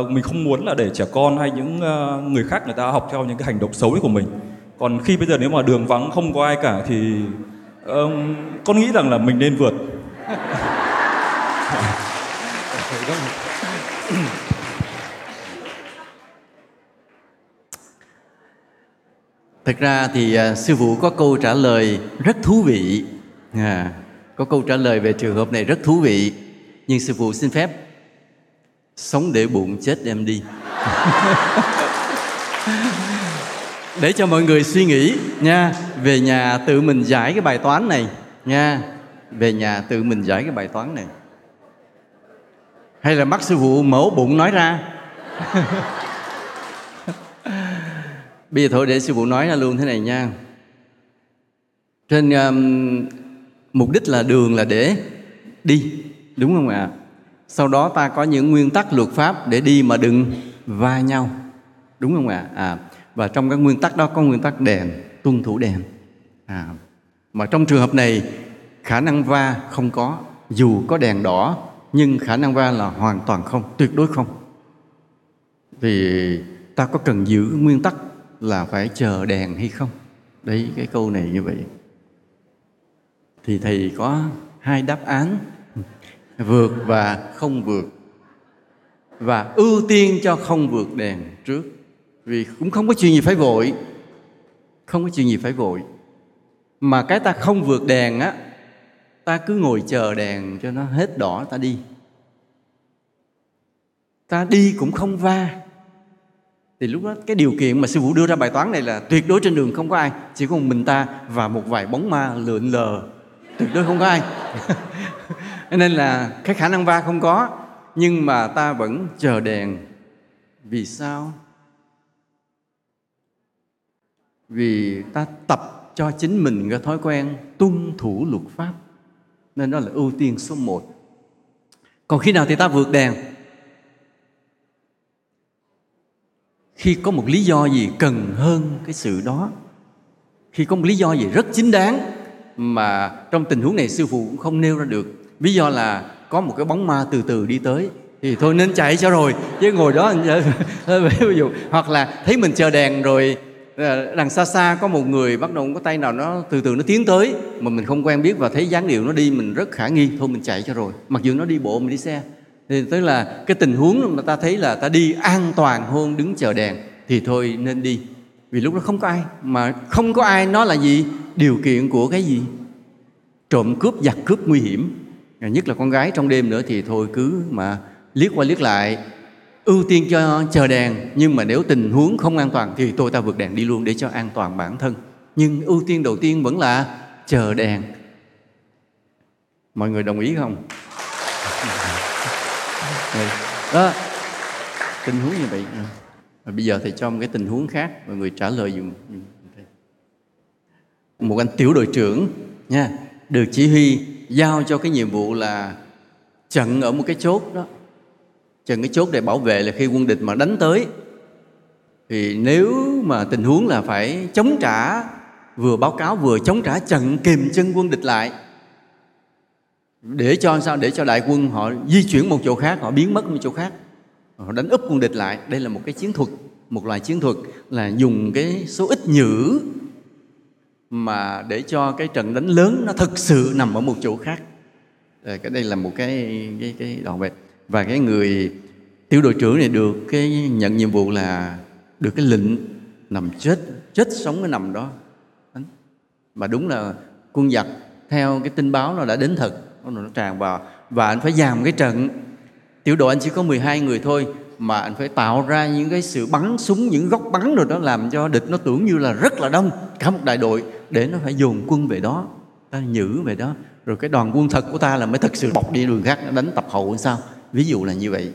uh, mình không muốn là để trẻ con hay những uh, người khác người ta học theo những cái hành động xấu ấy của mình. Còn khi bây giờ nếu mà đường vắng không có ai cả thì ờ, con nghĩ rằng là mình nên vượt. Thực ra thì uh, sư phụ có câu trả lời rất thú vị. À, có câu trả lời về trường hợp này rất thú vị. Nhưng sư phụ xin phép sống để bụng chết đem đi. để cho mọi người suy nghĩ nha, về nhà tự mình giải cái bài toán này nha. Về nhà tự mình giải cái bài toán này. Hay là bắt sư phụ mổ bụng nói ra. Bây giờ thôi để sư phụ nói ra luôn thế này nha. Trên um, mục đích là đường là để đi, đúng không ạ? Sau đó ta có những nguyên tắc luật pháp để đi mà đừng va nhau, đúng không ạ? À, và trong các nguyên tắc đó có nguyên tắc đèn, tuân thủ đèn. À, mà trong trường hợp này khả năng va không có, dù có đèn đỏ nhưng khả năng va là hoàn toàn không, tuyệt đối không. Thì ta có cần giữ nguyên tắc là phải chờ đèn hay không? Đấy cái câu này như vậy. Thì thầy có hai đáp án, vượt và không vượt. Và ưu tiên cho không vượt đèn trước. Vì cũng không có chuyện gì phải vội. Không có chuyện gì phải vội. Mà cái ta không vượt đèn á, ta cứ ngồi chờ đèn cho nó hết đỏ ta đi. Ta đi cũng không va. Thì lúc đó cái điều kiện mà sư phụ đưa ra bài toán này là tuyệt đối trên đường không có ai. Chỉ có một mình ta và một vài bóng ma lượn lờ tuyệt đối không có ai. Nên là cái khả năng va không có, nhưng mà ta vẫn chờ đèn. Vì sao? Vì ta tập cho chính mình cái thói quen tuân thủ luật pháp. Nên đó là ưu tiên số một. Còn khi nào thì ta vượt đèn? Khi có một lý do gì cần hơn cái sự đó. Khi có một lý do gì rất chính đáng mà trong tình huống này sư phụ cũng không nêu ra được. Lý do là có một cái bóng ma từ từ đi tới. Thì thôi nên chạy cho rồi, chứ ngồi đó ví dụ, hoặc là thấy mình chờ đèn rồi ờ, đằng xa xa có một người bắt đầu có tay nào nó từ từ nó tiến tới, mà mình không quen biết và thấy dáng điệu nó đi, mình rất khả nghi. Thôi mình chạy cho rồi. Mặc dù nó đi bộ, mình đi xe. Thì tức là cái tình huống mà ta thấy là ta đi an toàn hơn đứng chờ đèn, thì thôi nên đi vì lúc đó không có ai. Mà không có ai nó là gì? Điều kiện của cái gì? Trộm cướp, giặc cướp nguy hiểm. Nhất là con gái, trong đêm nữa thì thôi cứ mà liếc qua liếc lại, ưu tiên cho chờ đèn. Nhưng mà nếu tình huống không an toàn thì tôi ta vượt đèn đi luôn để cho an toàn bản thân. Nhưng ưu tiên đầu tiên vẫn là chờ đèn. Mọi người đồng ý không? Đó. Tình huống như vậy. Ừ và bây giờ thầy cho một cái tình huống khác, mọi người trả lời dùm. Một anh tiểu đội trưởng, nha, được chỉ huy, giao cho cái nhiệm vụ là chặn ở một cái chốt đó. Chặn cái chốt để bảo vệ là khi quân địch mà đánh tới. Thì nếu mà tình huống là phải chống trả, vừa báo cáo vừa chống trả chặn kìm chân quân địch lại, để cho sao? Để cho đại quân họ di chuyển một chỗ khác, họ biến mất một chỗ khác họ đánh úp quân địch lại. Đây là một cái chiến thuật, một loại chiến thuật là dùng cái số ít nhử mà để cho cái trận đánh lớn nó thực sự nằm ở một chỗ khác. Ờ, cái đây là một cái cái cái đoạn về. Và cái người tiểu đội trưởng này được cái nhận nhiệm vụ là được cái lệnh nằm chết chết sống cái nằm đó. Mà đúng là quân giặc theo cái tin báo nó đã đến thật. Nó tràn vào và anh phải dàn cái trận tiểu đội anh chỉ có 12 người thôi, mà anh phải tạo ra những cái sự bắn súng, những góc bắn rồi đó làm cho địch nó tưởng như là rất là đông. Cả một đại đội để nó phải dồn quân về đó, ta nhử về đó. Rồi cái đoàn quân thật của ta là mới thật sự bọc đi đường khác đánh tập hậu hay sao? Ví dụ là như vậy.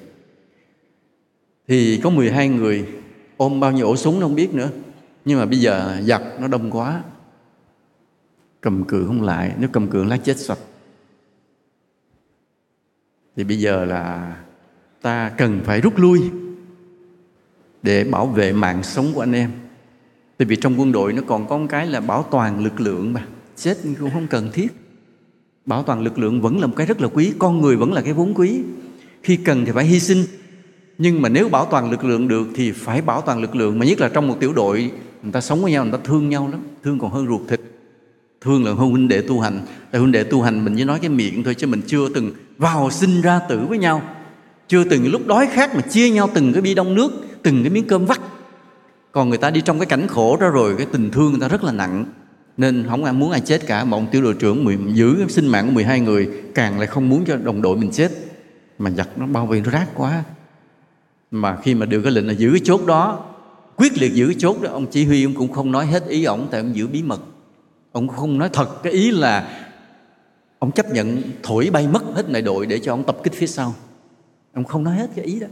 Thì có 12 người, ôm bao nhiêu ổ súng nó không biết nữa. Nhưng mà bây giờ giặc nó đông quá, cầm cự không lại nếu cầm cự lá chết sạch thì bây giờ là ta cần phải rút lui để bảo vệ mạng sống của anh em. Tại vì trong quân đội nó còn có một cái là bảo toàn lực lượng mà. Chết cũng không cần thiết. Bảo toàn lực lượng vẫn là một cái rất là quý, con người vẫn là cái vốn quý. Khi cần thì phải hy sinh. Nhưng mà nếu bảo toàn lực lượng được thì phải bảo toàn lực lượng. Mà nhất là trong một tiểu đội, người ta sống với nhau, người ta thương nhau lắm. Thương còn hơn ruột thịt, thương là hơn huynh đệ tu hành. Tại huynh đệ tu hành mình chỉ nói cái miệng thôi chứ mình chưa từng vào sinh ra tử với nhau. Chưa từng lúc đói khát mà chia nhau từng cái bi đông nước, từng cái miếng cơm vắt. Còn người ta đi trong cái cảnh khổ đó rồi, cái tình thương người ta rất là nặng. Nên không ai muốn ai chết cả, mà ông tiểu đội trưởng giữ cái sinh mạng của 12 người, càng lại không muốn cho đồng đội mình chết. Mà giặc nó bao vây nó rác quá. Mà khi mà được cái lệnh là giữ cái chốt đó, quyết liệt giữ cái chốt đó, ông chỉ huy ông cũng không nói hết ý ổng, tại ông giữ bí mật. Ông không nói thật, cái ý là ông chấp nhận thổi bay mất hết đại đội để cho ông tập kích phía sau. Ông không nói hết cái ý đó.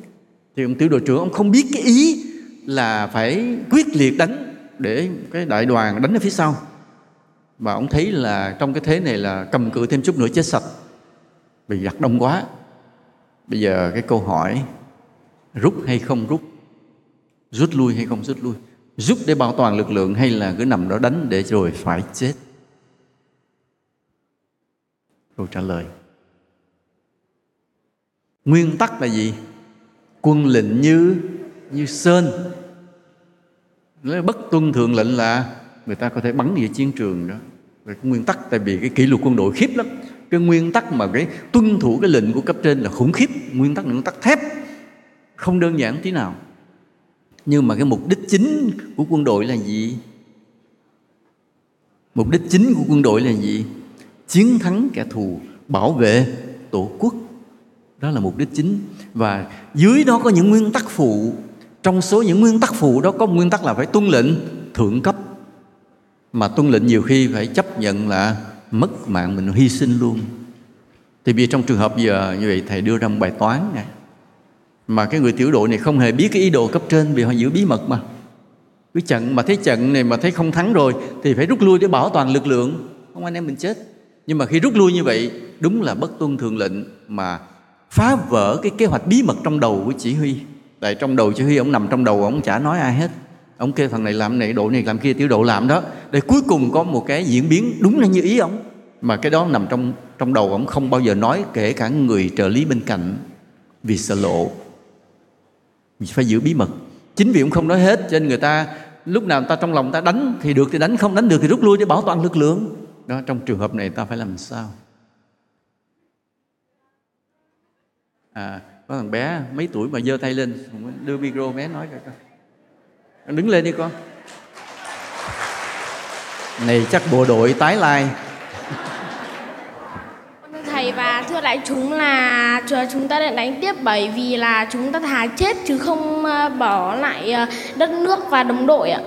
Thì ông tiểu đội trưởng, ông không biết cái ý là phải quyết liệt đánh để cái đại đoàn đánh ở phía sau. Và ông thấy là trong cái thế này là cầm cự thêm chút nữa chết sạch. Vì giặc đông quá. Bây giờ cái câu hỏi, rút hay không rút? Rút lui hay không rút lui? Rút để bảo toàn lực lượng hay là cứ nằm đó đánh để rồi phải chết? Câu trả lời. Nguyên tắc là gì? Quân lệnh như như sơn. Nếu bất tuân thượng lệnh là người ta có thể bắn về chiến trường đó. Về cái nguyên tắc, tại vì cái kỷ luật quân đội khiếp lắm. Cái nguyên tắc mà cái tuân thủ cái lệnh của cấp trên là khủng khiếp. Nguyên tắc là nguyên tắc thép. Không đơn giản tí nào. Nhưng mà cái mục đích chính của quân đội là gì? Mục đích chính của quân đội là gì? Chiến thắng kẻ thù, bảo vệ tổ quốc. Đó là mục đích chính. Và dưới đó có những nguyên tắc phụ. Trong số những nguyên tắc phụ đó có một nguyên tắc là phải tuân lệnh, thượng cấp. Mà tuân lệnh nhiều khi phải chấp nhận là mất mạng mình hy sinh luôn. Thì vì trong trường hợp giờ, như vậy thầy đưa ra một bài toán này mà cái người tiểu đội này không hề biết cái ý đồ cấp trên vì họ giữ bí mật mà. Cứ trận mà thấy trận này mà thấy không thắng rồi thì phải rút lui để bảo toàn lực lượng. Không anh em mình chết nhưng mà khi rút lui như vậy, đúng là bất tuân thường lệnh mà phá vỡ cái kế hoạch bí mật trong đầu của chỉ huy. Tại trong đầu chỉ huy, ông nằm trong đầu, ông chả nói ai hết. Ông kêu thằng này làm này đội này làm kia, tiểu độ làm đó. Để cuối cùng có một cái diễn biến đúng là như ý ông. Mà cái đó nằm trong trong đầu ông, không bao giờ nói, kể cả người trợ lý bên cạnh, vì sợ lộ. Mình phải giữ bí mật. Chính vì ông không nói hết, cho nên người ta, lúc nào ta trong lòng ta đánh thì được thì đánh, không đánh được thì rút lui để bảo toàn lực lượng đó, trong trường hợp này ta phải làm sao? À có thằng bé mấy tuổi mà giơ tay lên đưa micro bé nói coi con đứng lên đi con. Này, chắc bộ đội tái lai. Thầy và thưa đại chúng là chúng ta đã đánh tiếp bởi vì là chúng ta thà chết chứ không ờ, bỏ lại ờ, đất nước và đồng đội ạ.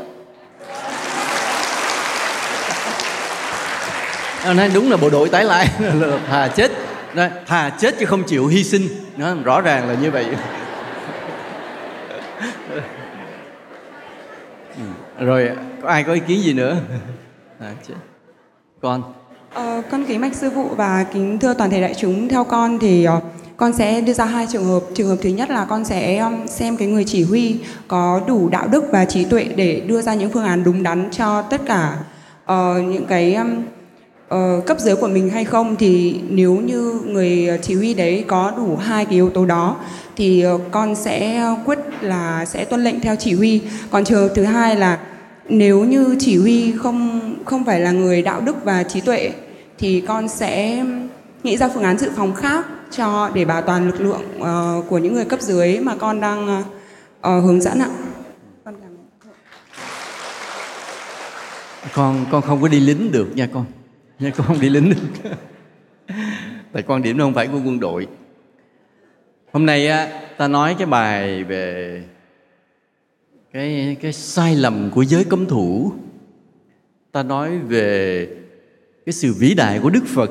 À, nói đúng là bộ đội tái lại thà chết. Nói, thà chết chứ không chịu hy sinh. Nó rõ ràng là như vậy. Ừ. Rồi có ai có ý kiến gì nữa? À, chết. con. Ờ, con kính bạch sư phụ và kính thưa toàn thể đại chúng. Theo con thì uh, con sẽ đưa ra hai trường hợp. Trường hợp thứ nhất là con sẽ um, xem cái người chỉ huy có đủ đạo đức và trí tuệ để đưa ra những phương án đúng đắn cho tất cả uh, những cái um, uh, cấp dưới của mình hay không thì nếu như người chỉ huy đấy có đủ hai cái yếu tố đó thì uh, con sẽ quyết là sẽ tuân lệnh theo chỉ huy. Còn trường thứ hai là nếu như chỉ huy không không phải là người đạo đức và trí tuệ thì con sẽ nghĩ ra phương án dự phòng khác cho để bảo toàn lực lượng uh, của những người cấp dưới mà con đang uh, hướng dẫn ạ. Con con con không có đi lính được nha con nha con không đi lính được tại quan điểm nó không phải của quân đội hôm nay á, ta nói cái bài về cái cái sai lầm của giới cấm thủ ta nói về cái sự vĩ đại của Đức Phật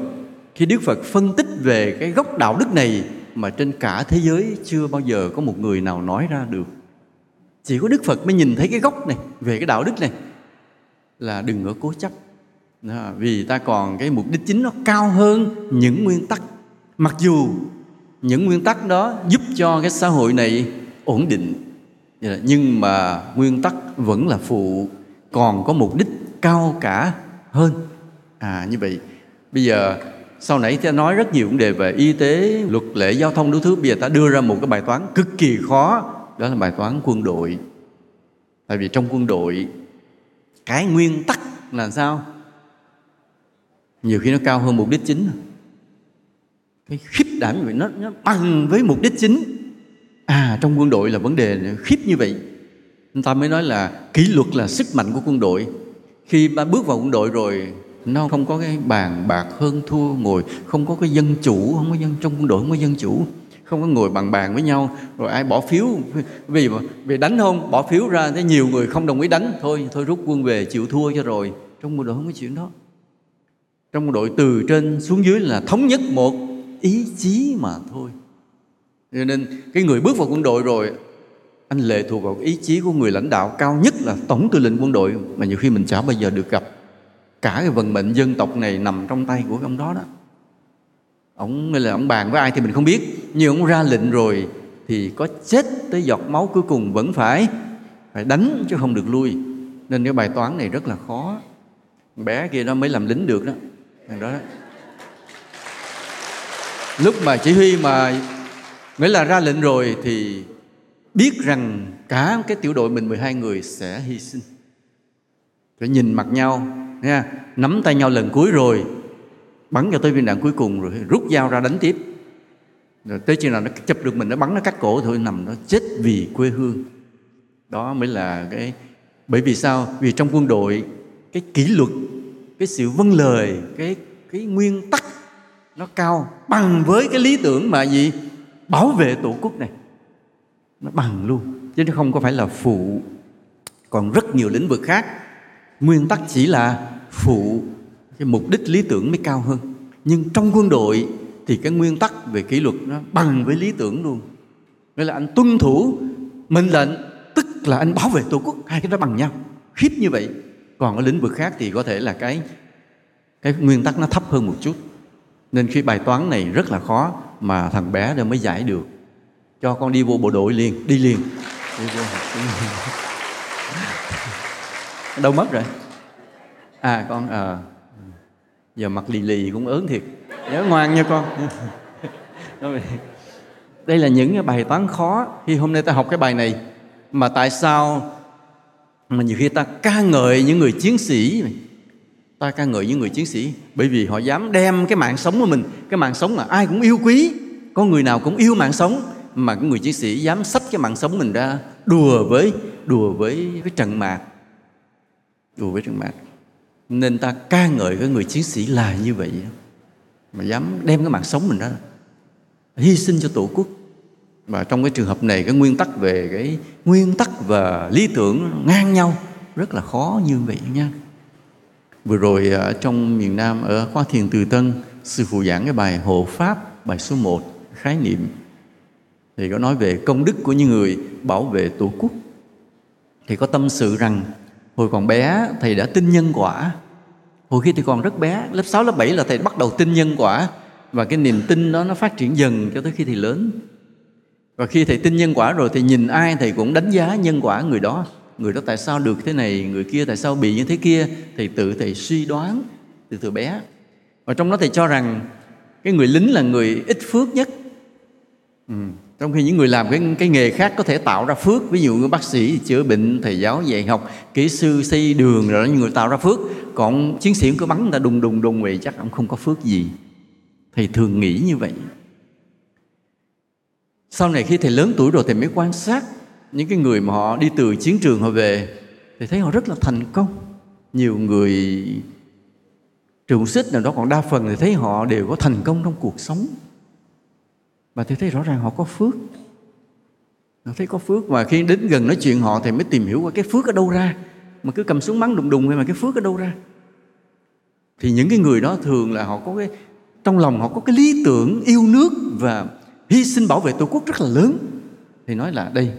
khi Đức Phật phân tích về cái gốc đạo đức này mà trên cả thế giới chưa bao giờ có một người nào nói ra được. Chỉ có Đức Phật mới nhìn thấy cái gốc này, về cái đạo đức này, là đừng có cố chấp. Đó, vì ta còn cái mục đích chính nó cao hơn những nguyên tắc. Mặc dù những nguyên tắc đó giúp cho cái xã hội này ổn định nhưng mà nguyên tắc vẫn là phụ còn có mục đích cao cả hơn. À như vậy bây giờ sau nãy ta nói rất nhiều vấn đề về y tế luật lệ giao thông đủ thứ. Bây giờ ta đưa ra một cái bài toán cực kỳ khó đó là bài toán quân đội. Tại vì trong quân đội cái nguyên tắc là sao? Nhiều khi nó cao hơn mục đích chính. Cái khiếp đảm như vậy nó, nó bằng với mục đích chính. À trong quân đội là vấn đề khiếp như vậy. Người ta mới nói là kỷ luật là sức mạnh của quân đội. Khi ba bước vào quân đội rồi nó không có cái bàn bạc hơn thua ngồi không có cái dân chủ không có dân trong quân đội không có dân chủ. Không có ngồi bằng bàn với nhau rồi ai bỏ phiếu. Vì vì đánh không bỏ phiếu ra thế nhiều người không đồng ý đánh. Thôi thôi rút quân về chịu thua cho rồi. Trong quân đội không có chuyện đó trong quân đội từ trên xuống dưới là thống nhất một ý chí mà thôi. Cho nên cái người bước vào quân đội rồi, anh lệ thuộc vào ý chí của người lãnh đạo cao nhất là tổng tư lệnh quân đội mà nhiều khi mình chả bao giờ được gặp. Cả cái vận mệnh dân tộc này nằm trong tay của ông đó đó. Ông là ông bàn với ai thì mình không biết, nhưng ông ra lệnh rồi thì có chết tới giọt máu cuối cùng vẫn phải phải đánh chứ không được lui. Nên cái bài toán này rất là khó. Bé kia nó mới làm lính được đó đó, đó. Lúc mà chỉ huy mà nghĩa là ra lệnh rồi thì biết rằng cả cái tiểu đội mình 12 người sẽ hy sinh. Phải nhìn mặt nhau nha nắm tay nhau lần cuối rồi bắn cho tới viên đạn cuối cùng rồi rút dao ra đánh tiếp. Rồi tới chừng nào nó chụp được mình nó bắn nó cắt cổ thôi nằm nó chết vì quê hương. Đó mới là cái bởi vì sao? Vì trong quân đội cái kỷ luật cái sự vâng lời, cái cái nguyên tắc nó cao bằng với cái lý tưởng mà gì? Bảo vệ tổ quốc này. Nó bằng luôn, chứ nó không có phải là phụ. Còn rất nhiều lĩnh vực khác, nguyên tắc chỉ là phụ. Cái mục đích lý tưởng mới cao hơn. Nhưng trong quân đội thì cái nguyên tắc về kỷ luật nó bằng với lý tưởng luôn. Nghĩa là anh tuân thủ mệnh lệnh, tức là anh bảo vệ tổ quốc, hai cái đó bằng nhau. Khiếp như vậy còn ở lĩnh vực khác thì có thể là cái cái nguyên tắc nó thấp hơn một chút. Nên khi bài toán này rất là khó mà thằng bé đó mới giải được. Cho con đi vô bộ đội liền đi liền. Đi vô. đâu mất rồi? À con à, giờ mặt lì lì cũng ớn thiệt. Nhớ ngoan nha con. Đây là những cái bài toán khó. Khi hôm nay ta học cái bài này mà tại sao mà nhiều khi ta ca ngợi những người chiến sĩ. Ta ca ngợi những người chiến sĩ. Bởi vì họ dám đem cái mạng sống của mình, cái mạng sống mà ai cũng yêu quý. Có người nào cũng yêu mạng sống, mà cái người chiến sĩ dám xách cái mạng sống mình ra đùa với đùa với với trận mạc. Đùa với trận mạc. Nên ta ca ngợi cái người chiến sĩ là như vậy. Mà dám đem cái mạng sống mình ra. Hy sinh cho tổ quốc và trong cái trường hợp này cái nguyên tắc về cái nguyên tắc và lý tưởng ngang nhau rất là khó như vậy nha. Vừa rồi ở trong miền Nam ở khóa thiền từ Tân sư phụ giảng cái bài hộ pháp bài số 1 khái niệm. Thì có nói về công đức của những người bảo vệ tổ quốc. Thì có tâm sự rằng hồi còn bé thầy đã tin nhân quả. Hồi khi thì còn rất bé lớp 6, lớp 7 là thầy bắt đầu tin nhân quả. Và cái niềm tin đó nó phát triển dần cho tới khi thầy lớn và khi thầy tin nhân quả rồi thì nhìn ai thầy cũng đánh giá nhân quả người đó. Người đó tại sao được thế này, người kia tại sao bị như thế kia? Thầy tự thầy suy đoán từ từ bé. Và trong đó thầy cho rằng cái người lính là người ít phước nhất. Ừ. trong khi những người làm cái cái nghề khác có thể tạo ra phước. Ví dụ như bác sĩ chữa bệnh, thầy giáo dạy học, kỹ sư xây đường rồi những người tạo ra phước. Còn chiến sĩ cứ bắn, người ta đùng đùng đùng vậy, chắc ông không có phước gì. Thầy thường nghĩ như vậy sau này khi thầy lớn tuổi rồi thầy mới quan sát những cái người mà họ đi từ chiến trường họ về thì thấy họ rất là thành công. Nhiều người trường xích nào đó còn đa phần thì thấy họ đều có thành công trong cuộc sống. Và thầy thấy rõ ràng họ có phước. Họ thấy có phước và khi đến gần nói chuyện họ thì mới tìm hiểu qua cái phước ở đâu ra. Mà cứ cầm súng bắn đùng đùng hay mà cái phước ở đâu ra. Thì những cái người đó thường là họ có cái, trong lòng họ có cái lý tưởng yêu nước và hy sinh bảo vệ tổ quốc rất là lớn. Thì nói là đây,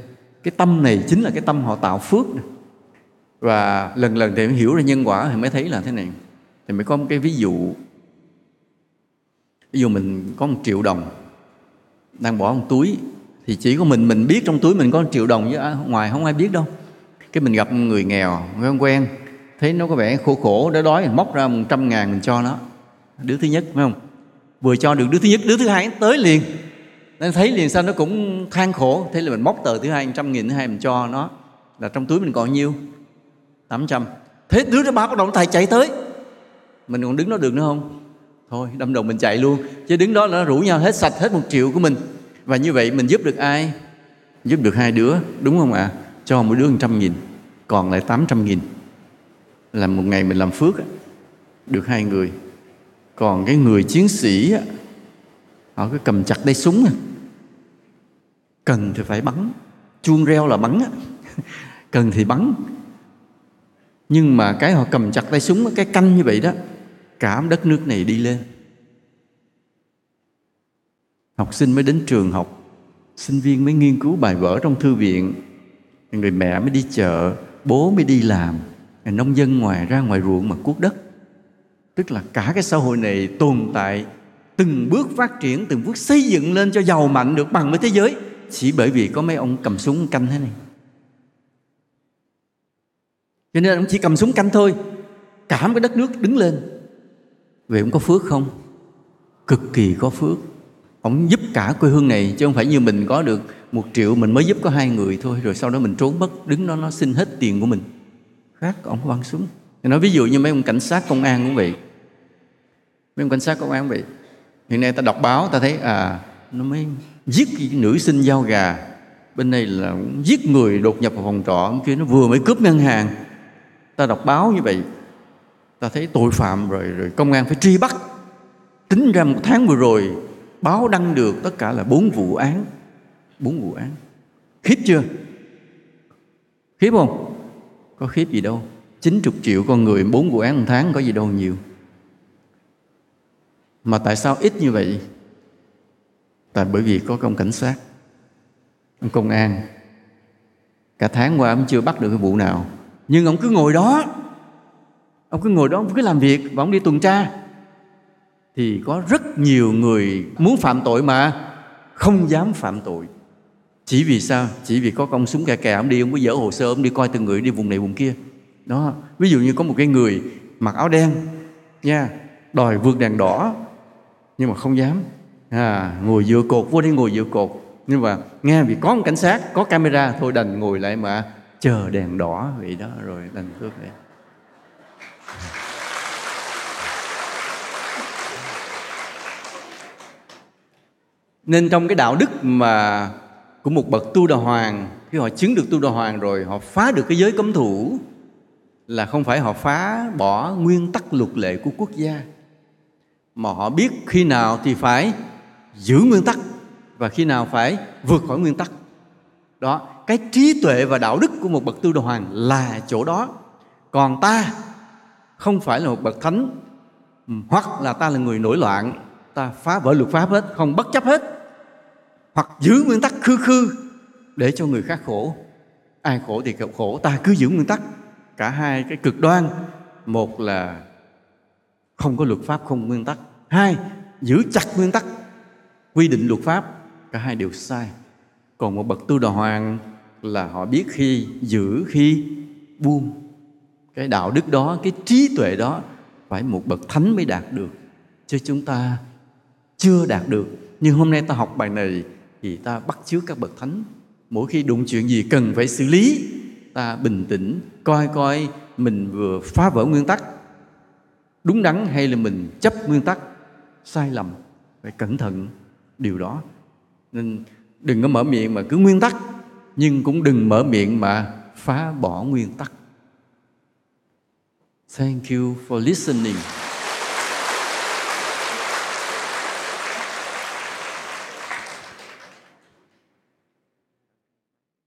cái tâm này chính là cái tâm họ tạo phước và lần lần thì mới hiểu ra nhân quả thì mới thấy là thế này. Thì mới có một cái ví dụ. Ví dụ mình có một triệu đồng, đang bỏ một túi, thì chỉ có mình mình biết trong túi mình có một triệu đồng chứ à, ngoài không ai biết đâu. Cái mình gặp người nghèo quen quen, thấy nó có vẻ khổ khổ, đói đói mình móc ra một trăm ngàn mình cho nó. Đứa thứ nhất, phải không? Vừa cho được đứa thứ nhất, đứa thứ hai tới liền nên thấy liền sao nó cũng than khổ. Thế là mình móc tờ thứ hai trăm nghìn, thứ hai mình cho nó. Là trong túi mình còn nhiêu? 800 thế đứa thứ ba bắt đầu thầy chạy tới. Mình còn đứng đó được nữa không? Thôi, đâm đầu mình chạy luôn. Chứ đứng đó nó rủ nhau hết sạch hết một triệu của mình. Và như vậy mình giúp được ai? Giúp được hai đứa, đúng không ạ? Cho mỗi đứa một trăm nghìn, còn lại tám trăm nghìn. Là một ngày mình làm phước được hai người. Còn cái người chiến sĩ họ cứ cầm chặt tay súng à. cần thì phải bắn. Chuông reo là bắn cần thì bắn. Nhưng mà cái họ cầm chặt tay súng cái canh như vậy đó, cả đất nước này đi lên. Học sinh mới đến trường học, sinh viên mới nghiên cứu bài vở trong thư viện. Người mẹ mới đi chợ, bố mới đi làm. Nông dân ngoài ra ngoài ruộng mà cuốc đất. Tức là cả cái xã hội này tồn tại từng bước phát triển, từng bước xây dựng lên cho giàu mạnh được bằng với thế giới. Chỉ bởi vì có mấy ông cầm súng canh thế này. Cho nên ông chỉ cầm súng canh thôi. Cả một cái đất nước đứng lên. Vậy ông có phước không? Cực kỳ có phước. Ông giúp cả quê hương này, chứ không phải như mình có được một triệu, mình mới giúp có hai người thôi, rồi sau đó mình trốn mất, đứng đó nó xin hết tiền của mình. Khác, ông có bắn súng. Nói ví dụ như mấy ông cảnh sát công an cũng vậy. Mấy ông cảnh sát công an cũng vậy hiện nay ta đọc báo, ta thấy à nó mới giết nữ sinh giao gà. Bên này là giết người đột nhập vào phòng trọ bên kia nó vừa mới cướp ngân hàng. Ta đọc báo như vậy, ta thấy tội phạm rồi rồi công an phải truy bắt. Tính ra một tháng vừa rồi, báo đăng được tất cả là bốn vụ án. Bốn vụ án. Khiếp chưa? Khiếp không? Có khiếp gì đâu. 90 triệu con người, bốn vụ án một tháng có gì đâu nhiều mà tại sao ít như vậy? Tại bởi vì có công cảnh sát ông công an. Cả tháng qua ông chưa bắt được cái vụ nào. Nhưng ông cứ ngồi đó. Ông cứ ngồi đó, ông cứ làm việc và ông đi tuần tra. Thì có rất nhiều người muốn phạm tội mà không dám phạm tội. Chỉ vì sao? Chỉ vì có công súng kè kè, ông đi, ông có dỡ hồ sơ, ông đi coi từng người đi vùng này vùng kia. Đó, ví dụ như có một cái người mặc áo đen nha, đòi vượt đèn đỏ nhưng mà không dám. À, ngồi dựa cột vô đi ngồi dựa cột. Nhưng mà nghe vì có một cảnh sát có camera thôi đành ngồi lại mà chờ đèn đỏ vậy đó rồi đành cướp vậy. Nên trong cái đạo đức mà của một bậc tu đà hoàng khi họ chứng được tu đà hoàng rồi họ phá được cái giới cấm thủ là không phải họ phá bỏ nguyên tắc luật lệ của quốc gia mà họ biết khi nào thì phải giữ nguyên tắc và khi nào phải vượt khỏi nguyên tắc. Đó, cái trí tuệ và đạo đức của một bậc tư đồ hoàng là chỗ đó. Còn ta không phải là một bậc thánh, hoặc là ta là người nổi loạn, ta phá vỡ luật pháp hết, không bất chấp hết, hoặc giữ nguyên tắc khư khư để cho người khác khổ. Ai khổ thì khổ, ta cứ giữ nguyên tắc. Cả hai cái cực đoan, một là không có luật pháp, không nguyên tắc. Hai, giữ chặt nguyên tắc. Quy định luật pháp, cả hai đều sai. Còn một bậc tu đà hoàng là họ biết khi, giữ khi, buông. Cái đạo đức đó, cái trí tuệ đó phải một bậc thánh mới đạt được. Chứ chúng ta chưa đạt được. Nhưng hôm nay ta học bài này thì ta bắt chước các bậc thánh. Mỗi khi đụng chuyện gì cần phải xử lý, ta bình tĩnh, coi coi mình vừa phá vỡ nguyên tắc đúng đắn hay là mình chấp nguyên tắc, sai lầm, phải cẩn thận điều đó. Nên đừng có mở miệng mà cứ nguyên tắc, nhưng cũng đừng mở miệng mà phá bỏ nguyên tắc. Thank you for listening.